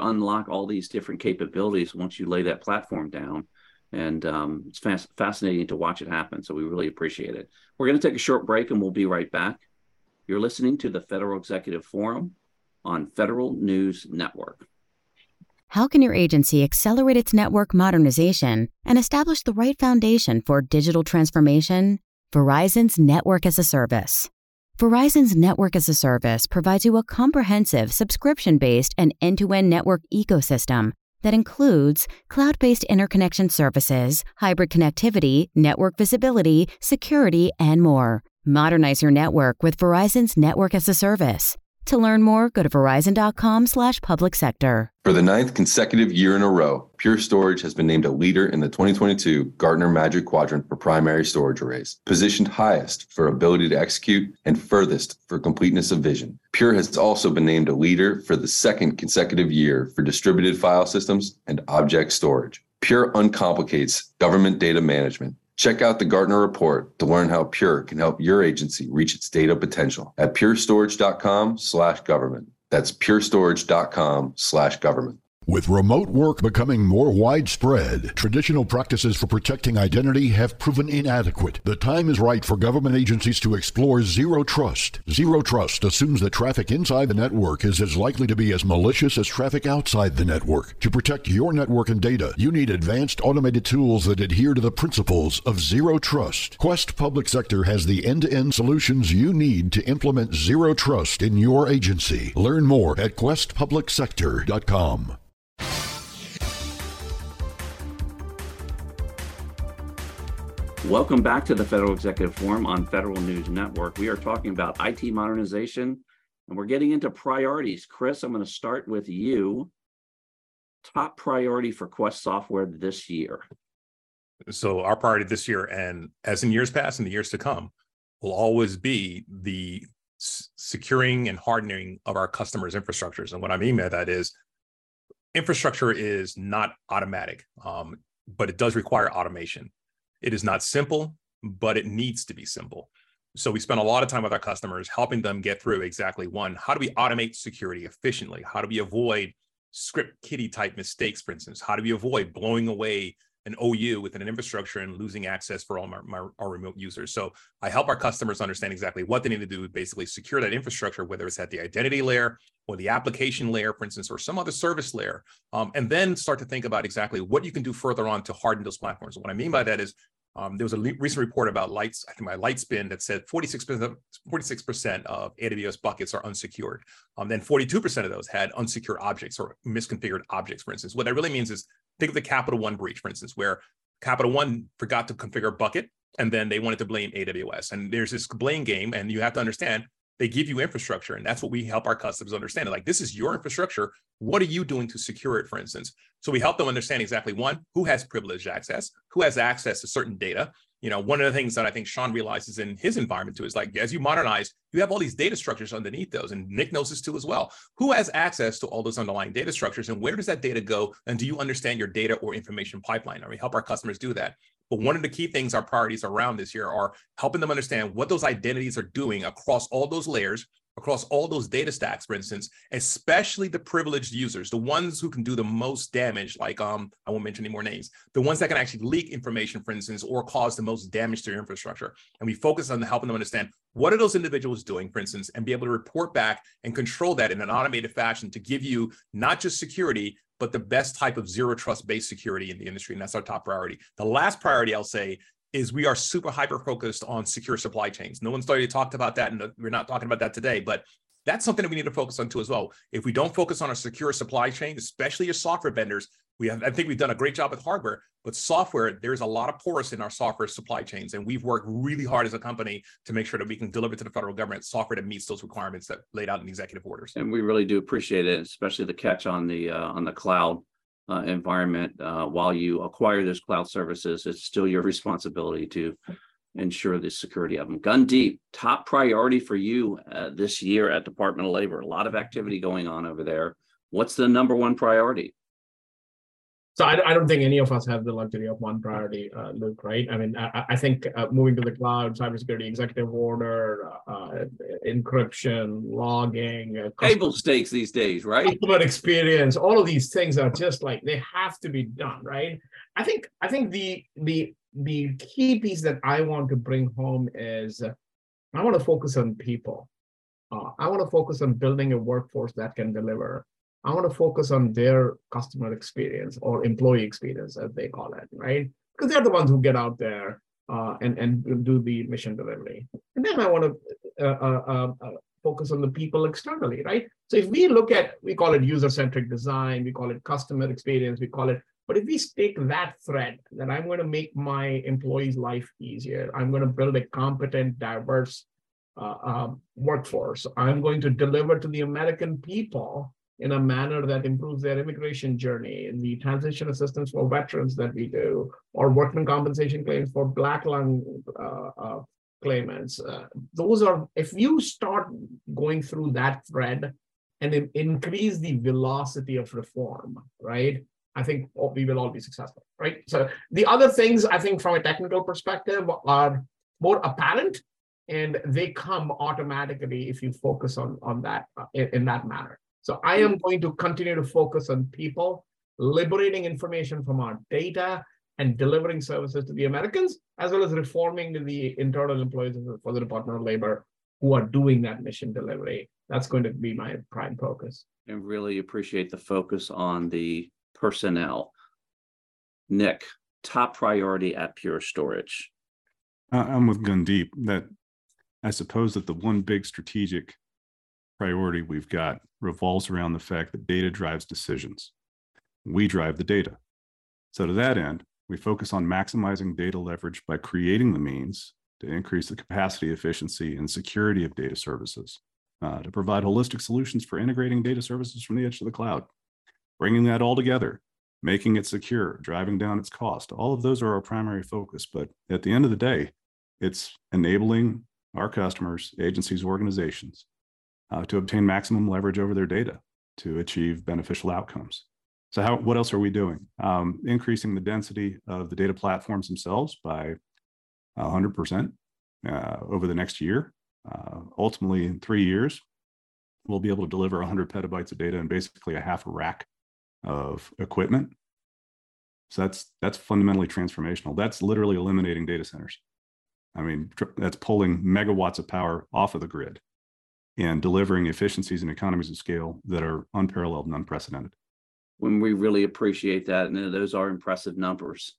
Unlock all these different capabilities once you lay that platform down and um, it's fas- fascinating to watch it happen. So we really appreciate it. We're going to take a short break and we'll be right back. You're listening to the Federal Executive Forum on Federal News Network. How can your agency accelerate its network modernization and establish the right foundation for digital transformation? Verizon's Network as a Service. Verizon's Network as a Service provides you a comprehensive subscription based and end to end network ecosystem that includes cloud based interconnection services, hybrid connectivity, network visibility, security, and more. Modernize your network with Verizon's Network as a Service. To learn more, go to verizon.com slash public sector. For the ninth consecutive year in a row, Pure Storage has been named a leader in the 2022 Gartner Magic Quadrant for primary storage arrays, positioned highest for ability to execute and furthest for completeness of vision. Pure has also been named a leader for the second consecutive year for distributed file systems and object storage. Pure uncomplicates government data management Check out the Gartner report to learn how Pure can help your agency reach its data potential at purestorage.com slash government. That's purestorage.com slash government. With remote work becoming more widespread, traditional practices for protecting identity have proven inadequate. The time is right for government agencies to explore zero trust. Zero trust assumes that traffic inside the network is as likely to be as malicious as traffic outside the network. To protect your network and data, you need advanced automated tools that adhere to the principles of zero trust. Quest Public Sector has the end to end solutions you need to implement zero trust in your agency. Learn more at questpublicsector.com. Welcome back to the Federal Executive Forum on Federal News Network. We are talking about IT modernization and we're getting into priorities. Chris, I'm going to start with you. Top priority for Quest Software this year. So, our priority this year, and as in years past and the years to come, will always be the securing and hardening of our customers' infrastructures. And what I mean by that is infrastructure is not automatic, um, but it does require automation. It is not simple, but it needs to be simple. So we spend a lot of time with our customers helping them get through exactly one, how do we automate security efficiently? How do we avoid script kiddie type mistakes, for instance? How do we avoid blowing away an OU within an infrastructure and losing access for all our, our, remote users. So I help our customers understand exactly what they need to do to basically secure that infrastructure, whether it's at the identity layer or the application layer, for instance, or some other service layer, um, and then start to think about exactly what you can do further on to harden those platforms. what I mean by that is um, there was a le- recent report about lights, I think my Lightspin that said 46%, 46% of AWS buckets are unsecured. Um, then 42% of those had unsecured objects or misconfigured objects, for instance. What that really means is think of the Capital One breach, for instance, where Capital One forgot to configure a bucket and then they wanted to blame AWS. And there's this blame game, and you have to understand they give you infrastructure and that's what we help our customers understand. Like this is your infrastructure. What are you doing to secure it for instance? So we help them understand exactly one who has privileged access who has access to certain data. You know one of the things that i think sean realizes in his environment too is like as you modernize you have all these data structures underneath those and nick knows this too as well. Who has access to all those underlying data structures and where does that data go? And do you understand your data or information pipeline? And we help our customers do that but one of the key things our priorities around this year are helping them understand what those identities are doing across all those layers, across all those data stacks, for instance, especially the privileged users, the ones who can do the most damage, like um, I won't mention any more names, the ones that can actually leak information, for instance, or cause the most damage to your infrastructure. And we focus on helping them understand what are those individuals doing, for instance, and be able to report back and control that in an automated fashion to give you not just security, but the best type of zero trust based security in the industry. And that's our top priority. The last priority I'll say is we are super hyper focused on secure supply chains. No one's already talked about that, and we're not talking about that today, but that's something that we need to focus on too as well. If we don't focus on a secure supply chain, especially your software vendors, we have I think we've done a great job with hardware, but software, there's a lot of porous in our software supply chains. And we've worked really hard as a company to make sure that we can deliver to the federal government software that meets those requirements that laid out in executive orders. And we really do appreciate it, especially the catch on the uh, on the cloud uh, environment. Uh, while you acquire those cloud services, it's still your responsibility to ensure the security of them. Gundeep, top priority for you uh, this year at Department of Labor. A lot of activity going on over there. What's the number one priority? So I, I don't think any of us have the luxury of one priority, uh, Luke. Right? I mean, I, I think uh, moving to the cloud, cybersecurity, executive order, uh, encryption, logging, uh, table stakes these days, right? Customer experience, all of these things are just like they have to be done, right? I think I think the the the key piece that I want to bring home is uh, I want to focus on people. Uh, I want to focus on building a workforce that can deliver. I want to focus on their customer experience or employee experience, as they call it, right? Because they're the ones who get out there uh, and and do the mission delivery. And then I want to uh, uh, uh, uh, focus on the people externally, right? So if we look at, we call it user-centric design, we call it customer experience, we call it. But if we take that thread, that I'm going to make my employees' life easier, I'm going to build a competent, diverse uh, um, workforce. I'm going to deliver to the American people in a manner that improves their immigration journey, in the transition assistance for veterans that we do, or workman compensation claims for Black lung uh, uh, claimants. Uh, those are, if you start going through that thread and increase the velocity of reform, right? I think we will all be successful, right? So the other things I think from a technical perspective are more apparent and they come automatically if you focus on, on that uh, in, in that manner. So I am going to continue to focus on people, liberating information from our data and delivering services to the Americans, as well as reforming the internal employees for the Department of Labor who are doing that mission delivery. That's going to be my prime focus. And really appreciate the focus on the personnel. Nick, top priority at Pure Storage. I'm with Gundeep that I suppose that the one big strategic priority we've got revolves around the fact that data drives decisions. We drive the data. So, to that end, we focus on maximizing data leverage by creating the means to increase the capacity, efficiency, and security of data services, uh, to provide holistic solutions for integrating data services from the edge to the cloud, bringing that all together, making it secure, driving down its cost. All of those are our primary focus. But at the end of the day, it's enabling our customers, agencies, organizations uh, to obtain maximum leverage over their data to achieve beneficial outcomes. So, how, what else are we doing? Um, increasing the density of the data platforms themselves by 100% uh, over the next year. Uh, ultimately, in three years, we'll be able to deliver 100 petabytes of data and basically a half a rack of equipment. So that's that's fundamentally transformational. That's literally eliminating data centers. I mean, that's pulling megawatts of power off of the grid and delivering efficiencies and economies of scale that are unparalleled and unprecedented. When we really appreciate that, and those are impressive numbers.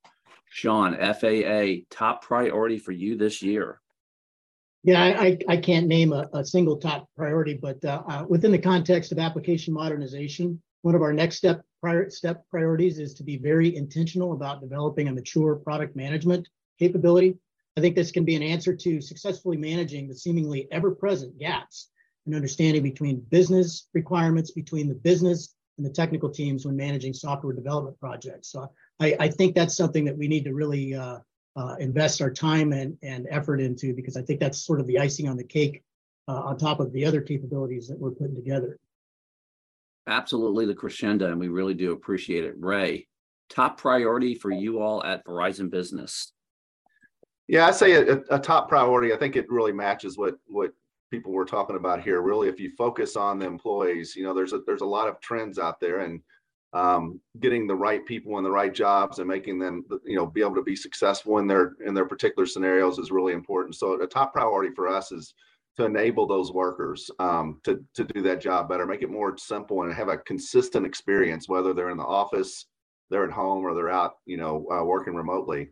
Sean, FAA, top priority for you this year? Yeah, I, I can't name a, a single top priority, but uh, uh, within the context of application modernization, one of our next step prior step priorities is to be very intentional about developing a mature product management capability. I think this can be an answer to successfully managing the seemingly ever-present gaps and understanding between business requirements, between the business and the technical teams when managing software development projects. So I, I think that's something that we need to really uh, uh, invest our time and, and effort into because I think that's sort of the icing on the cake uh, on top of the other capabilities that we're putting together. Absolutely the crescendo, and we really do appreciate it. Ray, top priority for you all at Verizon Business. Yeah, I say a, a, top priority. I think it really matches what what people were talking about here. Really, if you focus on the employees, you know, there's a there's a lot of trends out there, and um, getting the right people in the right jobs and making them, you know, be able to be successful in their in their particular scenarios is really important. So, a top priority for us is to enable those workers um, to to do that job better, make it more simple, and have a consistent experience, whether they're in the office, they're at home, or they're out, you know, uh, working remotely.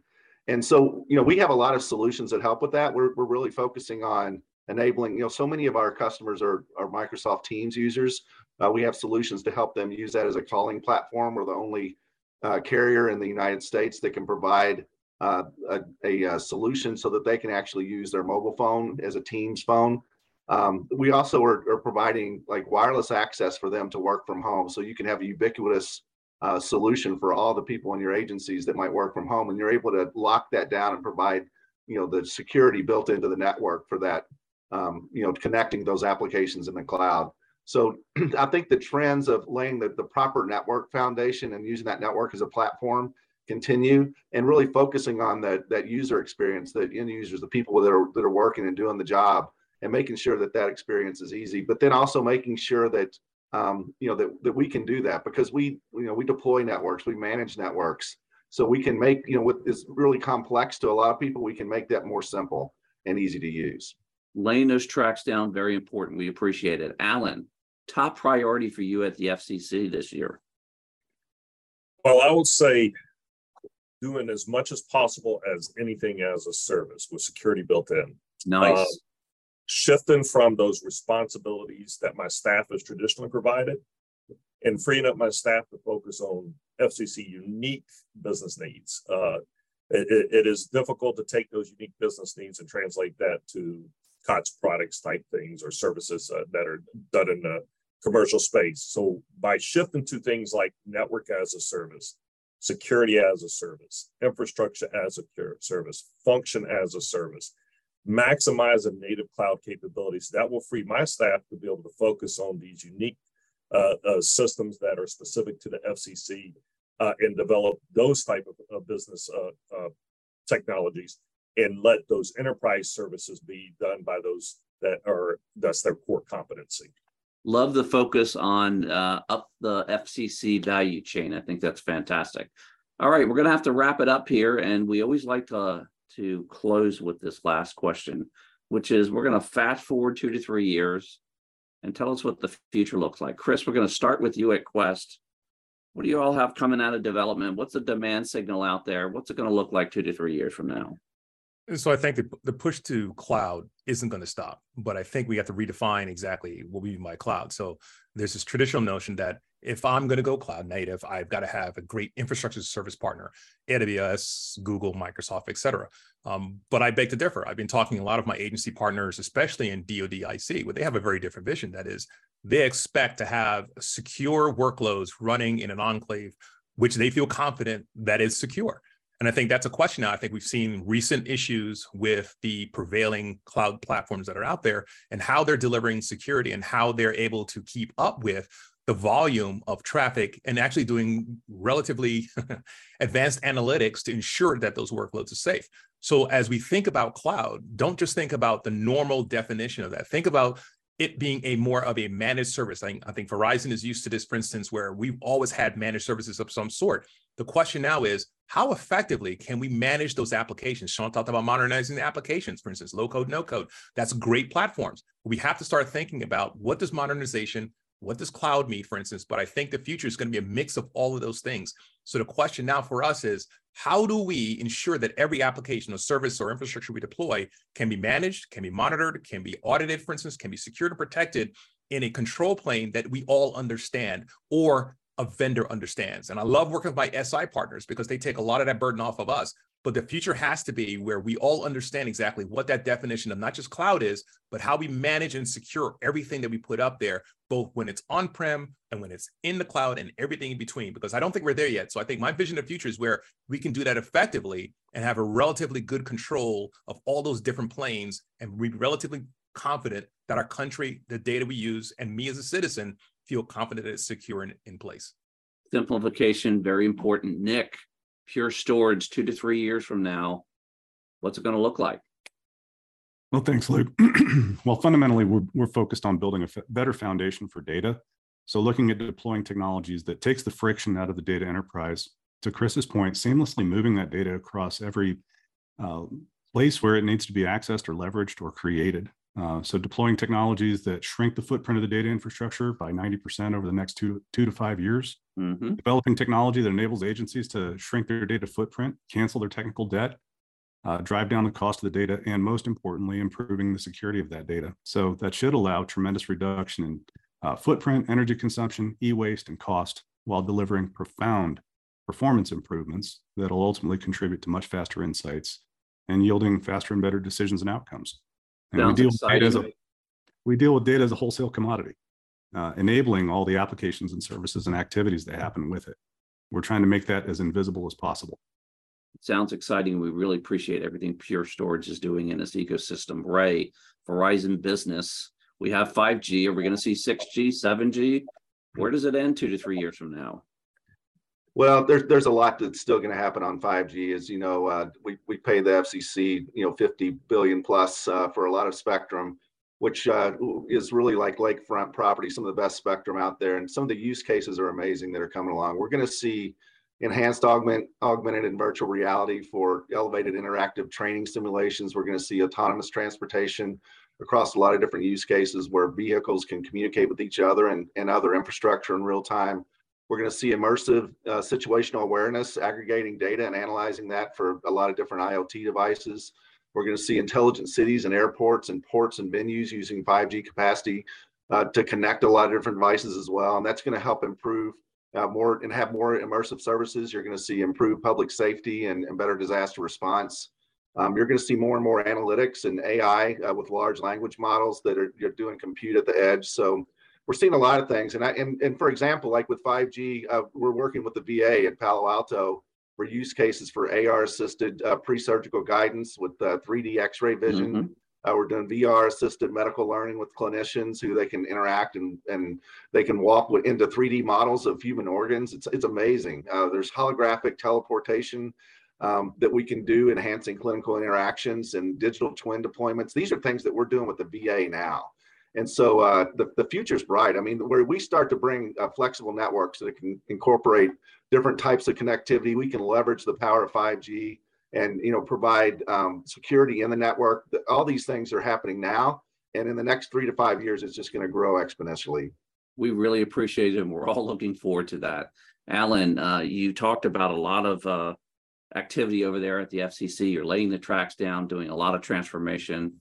And so, you know, we have a lot of solutions that help with that. We're, we're really focusing on enabling, you know, so many of our customers are, are Microsoft Teams users. Uh, we have solutions to help them use that as a calling platform. We're the only uh, carrier in the United States that can provide uh, a, a, a, solution so that they can actually use their mobile phone as a Teams phone. Um, we also are, are, providing like wireless access for them to work from home. So you can have a ubiquitous uh, solution for all the people in your agencies that might work from home. And you're able to lock that down and provide, you know, the security built into the network for that, um, you know, connecting those applications in the cloud. So I think the trends of laying the, the proper network foundation and using that network as a platform continue and really focusing on that, that user experience, the end users, the people that are, that are working and doing the job and making sure that that experience is easy, but then also making sure that um, you know that, that we can do that because we you know we deploy networks, we manage networks, so we can make you know what is really complex to a lot of people, we can make that more simple and easy to use. Laying those tracks down very important. We appreciate it, Allen. Top priority for you at the FCC this year? Well, I would say doing as much as possible as anything as a service with security built in. Nice. Uh, shifting from those responsibilities that my staff has traditionally provided and freeing up my staff to focus on FCC unique business needs. Uh, it, it is difficult to take those unique business needs and translate that to COTS products type things or services uh, that are done in the commercial space. So by shifting to things like network as a service, security as a service, infrastructure as a service, function as a service, maximize the native cloud capabilities. That will free my staff to be able to focus on these unique uh, uh, systems that are specific to the FCC uh, and develop those type of, of business uh, uh, technologies and let those enterprise services be done by those that are that's their core competency. Love the focus on uh, up the FCC value chain. I think that's fantastic. All right, we're going to have to wrap it up here, and we always like to to close with this last question, which is we're going to fast forward two to three years and tell us what the future looks like. Chris, we're going to start with you at Quest. What do you all have coming out of development? What's the demand signal out there? What's it going to look like two to three years from now? So I think the, the push to cloud isn't going to stop, but I think we have to redefine exactly what we mean by cloud. So there's this traditional notion that if I'm going to go cloud native, I've got to have a great infrastructure service partner, AWS, Google, Microsoft, et cetera. Um, but I beg to differ. I've been talking a lot of my agency partners, especially in DoDIC, where they have a very different vision. That is, they expect to have secure workloads running in an enclave, which they feel confident that is secure. And I think that's a question now. I think we've seen recent issues with the prevailing cloud platforms that are out there and how they're delivering security and how they're able to keep up with the volume of traffic and actually doing relatively advanced analytics to ensure that those workloads are safe. So as we think about cloud, don't just think about the normal definition of that. Think about it being a more of a managed service. I think, I think Verizon is used to this, for instance, where we've always had managed services of some sort. The question now is, how effectively can we manage those applications? Sean talked about modernizing the applications, for instance, low code, no code. That's great platforms. We have to start thinking about what does modernization what does cloud mean, for instance? But I think the future is going to be a mix of all of those things. So the question now for us is how do we ensure that every application or service or infrastructure we deploy can be managed, can be monitored, can be audited, for instance, can be secured and protected in a control plane that we all understand or a vendor understands. And I love working with my SI partners because they take a lot of that burden off of us. But the future has to be where we all understand exactly what that definition of not just cloud is, but how we manage and secure everything that we put up there, both when it's on prem and when it's in the cloud and everything in between. Because I don't think we're there yet. So I think my vision of the future is where we can do that effectively and have a relatively good control of all those different planes and be relatively confident that our country, the data we use, and me as a citizen feel confident that it's secure and in place. Simplification, very important. Nick, pure storage two to three years from now, what's it going to look like? Well, thanks, Luke. well, fundamentally, we're, we're focused on building a f- better foundation for data. So, looking at deploying technologies that takes the friction out of the data enterprise. To Chris's point, seamlessly moving that data across every uh, place where it needs to be accessed or leveraged or created. Uh, so deploying technologies that shrink the footprint of the data infrastructure by 90% over the next two, two to five years. Mm-hmm. Developing technology that enables agencies to shrink their data footprint, cancel their technical debt, uh, drive down the cost of the data, and most importantly, improving the security of that data. So that should allow tremendous reduction in uh, footprint, energy consumption, e-waste, and cost while delivering profound performance improvements that'll ultimately contribute to much faster insights and yielding faster and better decisions and outcomes. And we deal, with data as a, we deal with data as a wholesale commodity, uh, enabling all the applications and services and activities that happen with it. We're trying to make that as invisible as possible. Sounds exciting. We really appreciate everything Pure Storage is doing in this ecosystem. Ray, Verizon Business, we have 5G. Are we going to see 6G, 7G? Where does it end two to three years from now? Well, there's there's a lot that's still going to happen on 5G. As you know, uh, we we pay the FCC you know 50 billion plus uh, for a lot of spectrum, which uh, is really like lakefront property, some of the best spectrum out there, and some of the use cases are amazing that are coming along. We're going to see enhanced augment augmented and virtual reality for elevated interactive training simulations. We're going to see autonomous transportation across a lot of different use cases where vehicles can communicate with each other and, and other infrastructure in real time. We're going to see immersive uh, situational awareness, aggregating data and analyzing that for a lot of different IoT devices. We're going to see intelligent cities and airports and ports and venues using 5G capacity uh, to connect a lot of different devices as well. And that's going to help improve uh, more and have more immersive services. You're going to see improved public safety and, and better disaster response. Um, you're going to see more and more analytics and AI uh, with large language models that are doing compute at the edge. So we're seeing a lot of things. And I and, and for example, like with 5G, uh, we're working with the VA at Palo Alto for use cases for AR assisted uh, pre-surgical guidance with 3D uh, X-ray vision. Mm-hmm. Uh, we're doing VR assisted medical learning with clinicians who they can interact and, and they can walk with, into 3D models of human organs. It's, it's amazing. Uh, there's holographic teleportation um, that we can do, enhancing clinical interactions and digital twin deployments. These are things that we're doing with the VA now. And so uh, the, the future's bright. I mean, where we start to bring uh, flexible networks that can incorporate different types of connectivity, we can leverage the power of 5G and you know provide um, security in the network. All these things are happening now, and in the next three to five years, it's just going to grow exponentially. We really appreciate it, and we're all looking forward to that. Allen, uh, you talked about a lot of uh, activity over there at the FCC. You're laying the tracks down, doing a lot of transformation.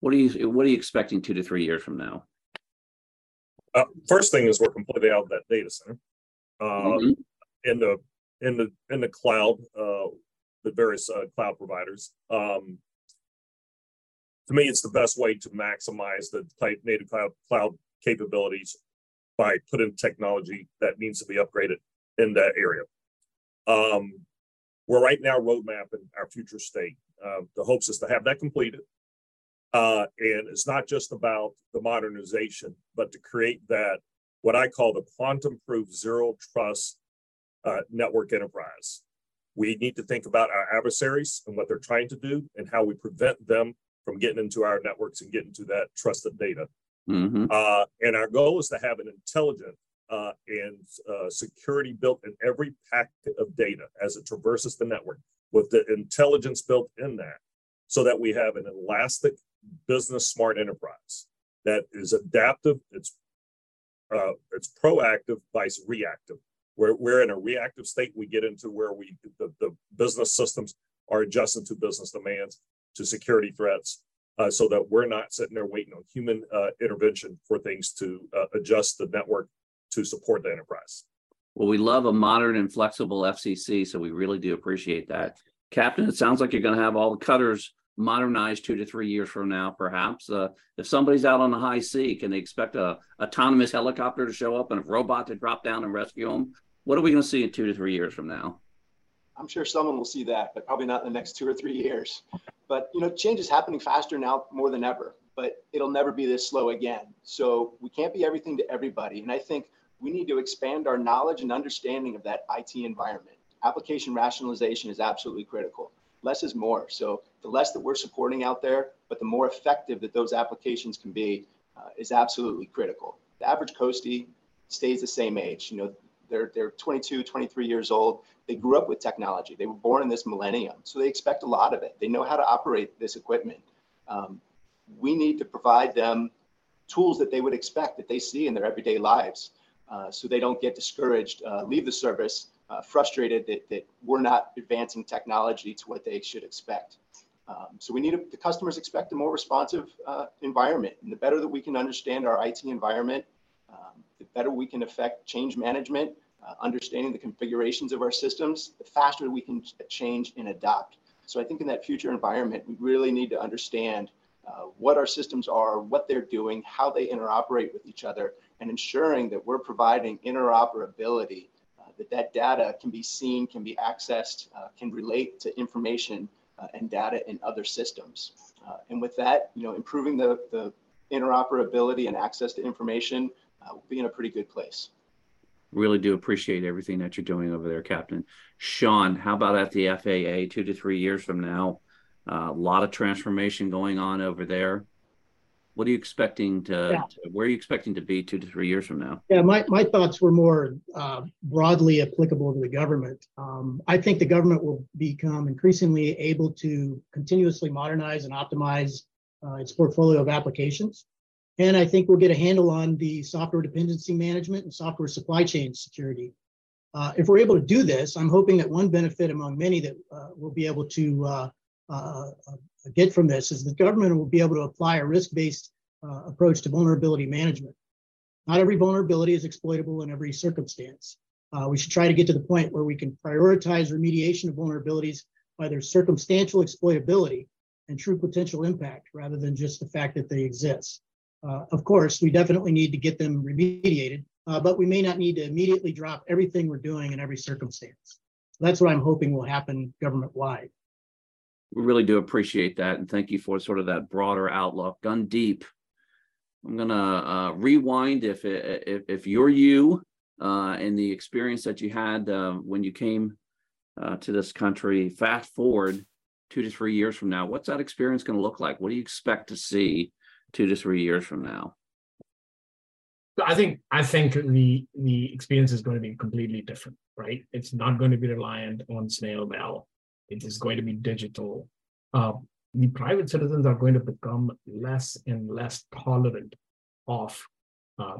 What are you What are you expecting two to three years from now? Uh, first thing is we're completely out of that data center. Uh, mm-hmm. In the in the in the cloud, uh, the various uh, cloud providers. Um, to me, it's the best way to maximize the type native cloud cloud capabilities by putting technology that needs to be upgraded in that area. Um, we're right now roadmapping our future state. Uh, the hopes is to have that completed. Uh, and it's not just about the modernization, but to create that, what I call the quantum proof zero trust uh, network enterprise. We need to think about our adversaries and what they're trying to do and how we prevent them from getting into our networks and getting to that trusted data. Mm-hmm. Uh, and our goal is to have an intelligent uh, and uh, security built in every packet of data as it traverses the network with the intelligence built in that so that we have an elastic business smart enterprise that is adaptive it's uh, it's proactive vice reactive we're, we're in a reactive state. We get into where we the, the business systems are adjusting to business demands, to security threats, uh, so that we're not sitting there waiting on human uh, intervention for things to uh, adjust the network to support the enterprise. Well, we love a modern and flexible FCC, so we really do appreciate that. Captain, it sounds like you're going to have all the cutters modernized two to three years from now, perhaps. Uh, if somebody's out on the high sea, can they expect a autonomous helicopter to show up and a robot to drop down and rescue them? What are we going to see in two to three years from now? I'm sure someone will see that, but probably not in the next two or three years. But you know, change is happening faster now more than ever, but it'll never be this slow again. So we can't be everything to everybody. And I think we need to expand our knowledge and understanding of that IT environment. Application rationalization is absolutely critical. Less is more. So the less that we're supporting out there, but the more effective that those applications can be uh, is absolutely critical. The average coastie stays the same age. You know, they're, they're 22, 23 years old. They grew up with technology. They were born in this millennium. So they expect a lot of it. They know how to operate this equipment. Um, we need to provide them tools that they would expect that they see in their everyday lives uh, so they don't get discouraged, uh, leave the service, uh, frustrated that, that we're not advancing technology to what they should expect. Um, so we need a, the customers expect a more responsive uh, environment. And the better that we can understand our IT environment, um, the better we can affect change management, uh, understanding the configurations of our systems, the faster we can change and adopt. So I think in that future environment, we really need to understand uh, what our systems are, what they're doing, how they interoperate with each other, and ensuring that we're providing interoperability, that that data can be seen, can be accessed, uh, can relate to information uh, and data in other systems. Uh, and with that, you know, improving the, the interoperability and access to information will be in a pretty good place. Really do appreciate everything that you're doing over there, Captain. Sean, how about at the FAA two to three years from now? a lot of transformation going on over there what are you expecting to, yeah. to, where are you expecting to be two to three years from now? Yeah my, my thoughts were more uh, broadly applicable to the government. Um, i think the government will become increasingly able to continuously modernize and optimize uh, its portfolio of applications. And i think we'll get a handle on the software dependency management and software supply chain security. Uh, if we're able to do this i'm hoping that one benefit among many that uh, we'll be able to uh, uh, get from this is the government will be able to apply a risk-based uh, approach to vulnerability management. Not every vulnerability is exploitable in every circumstance. Uh, we should try to get to the point where we can prioritize remediation of vulnerabilities by their circumstantial exploitability and true potential impact rather than just the fact that they exist. Uh, of course, we definitely need to get them remediated, uh, but we may not need to immediately drop everything we're doing in every circumstance. That's what I'm hoping will happen government wide we really do appreciate that and thank you for sort of that broader outlook. Gundeep i'm going to uh, rewind if, if if you're you uh, and the experience that you had uh, when you came uh, to this country. Fast forward two to three years from now what's that experience going to look like? What do you expect to see two to three years from now? I think I think the the experience is going to be completely different, right? It's not going to be reliant on snail mail it is going to be digital. Uh, the private citizens are going to become less and less tolerant of uh,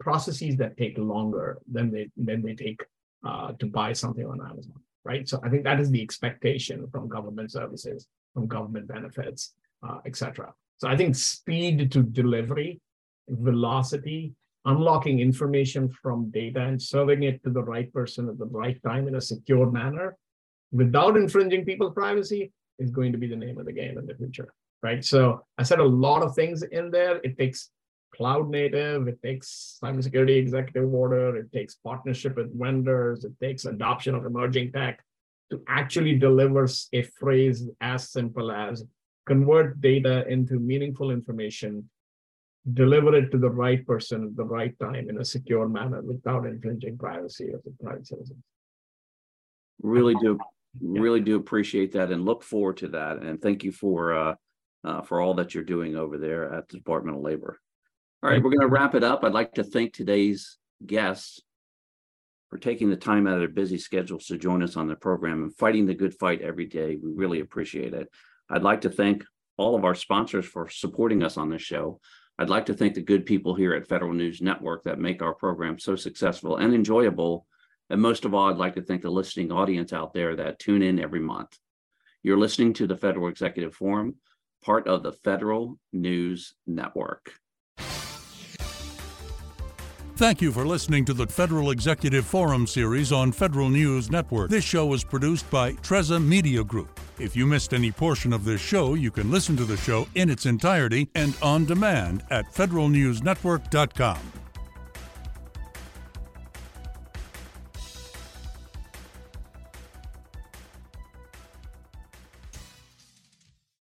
processes that take longer than they than they take uh, to buy something on Amazon, right? So I think that is the expectation from government services, from government benefits, uh, etc. So I think speed to delivery, velocity, unlocking information from data and serving it to the right person at the right time in a secure manner without infringing people's privacy is going to be the name of the game in the future, right? So I said a lot of things in there. It takes cloud native, it takes cybersecurity executive order, it takes partnership with vendors, it takes adoption of emerging tech to actually deliver a phrase as simple as convert data into meaningful information, deliver it to the right person at the right time in a secure manner without infringing privacy of the private citizens. Really do really do appreciate that and look forward to that. And thank you for uh, uh, for all that you're doing over there at the Department of Labor. All right, we're going to wrap it up. I'd like to thank today's guests for taking the time out of their busy schedules to join us on the program and fighting the good fight every day. We really appreciate it. I'd like to thank all of our sponsors for supporting us on this show. I'd like to thank the good people here at Federal News Network that make our program so successful and enjoyable and most of all, I'd like to thank the listening audience out there that tune in every month. You're listening to the Federal Executive Forum, part of the Federal News Network. Thank you for listening to the Federal Executive Forum series on Federal News Network. This show was produced by Trezza Media Group. If you missed any portion of this show, you can listen to the show in its entirety and on demand at federalnewsnetwork.com.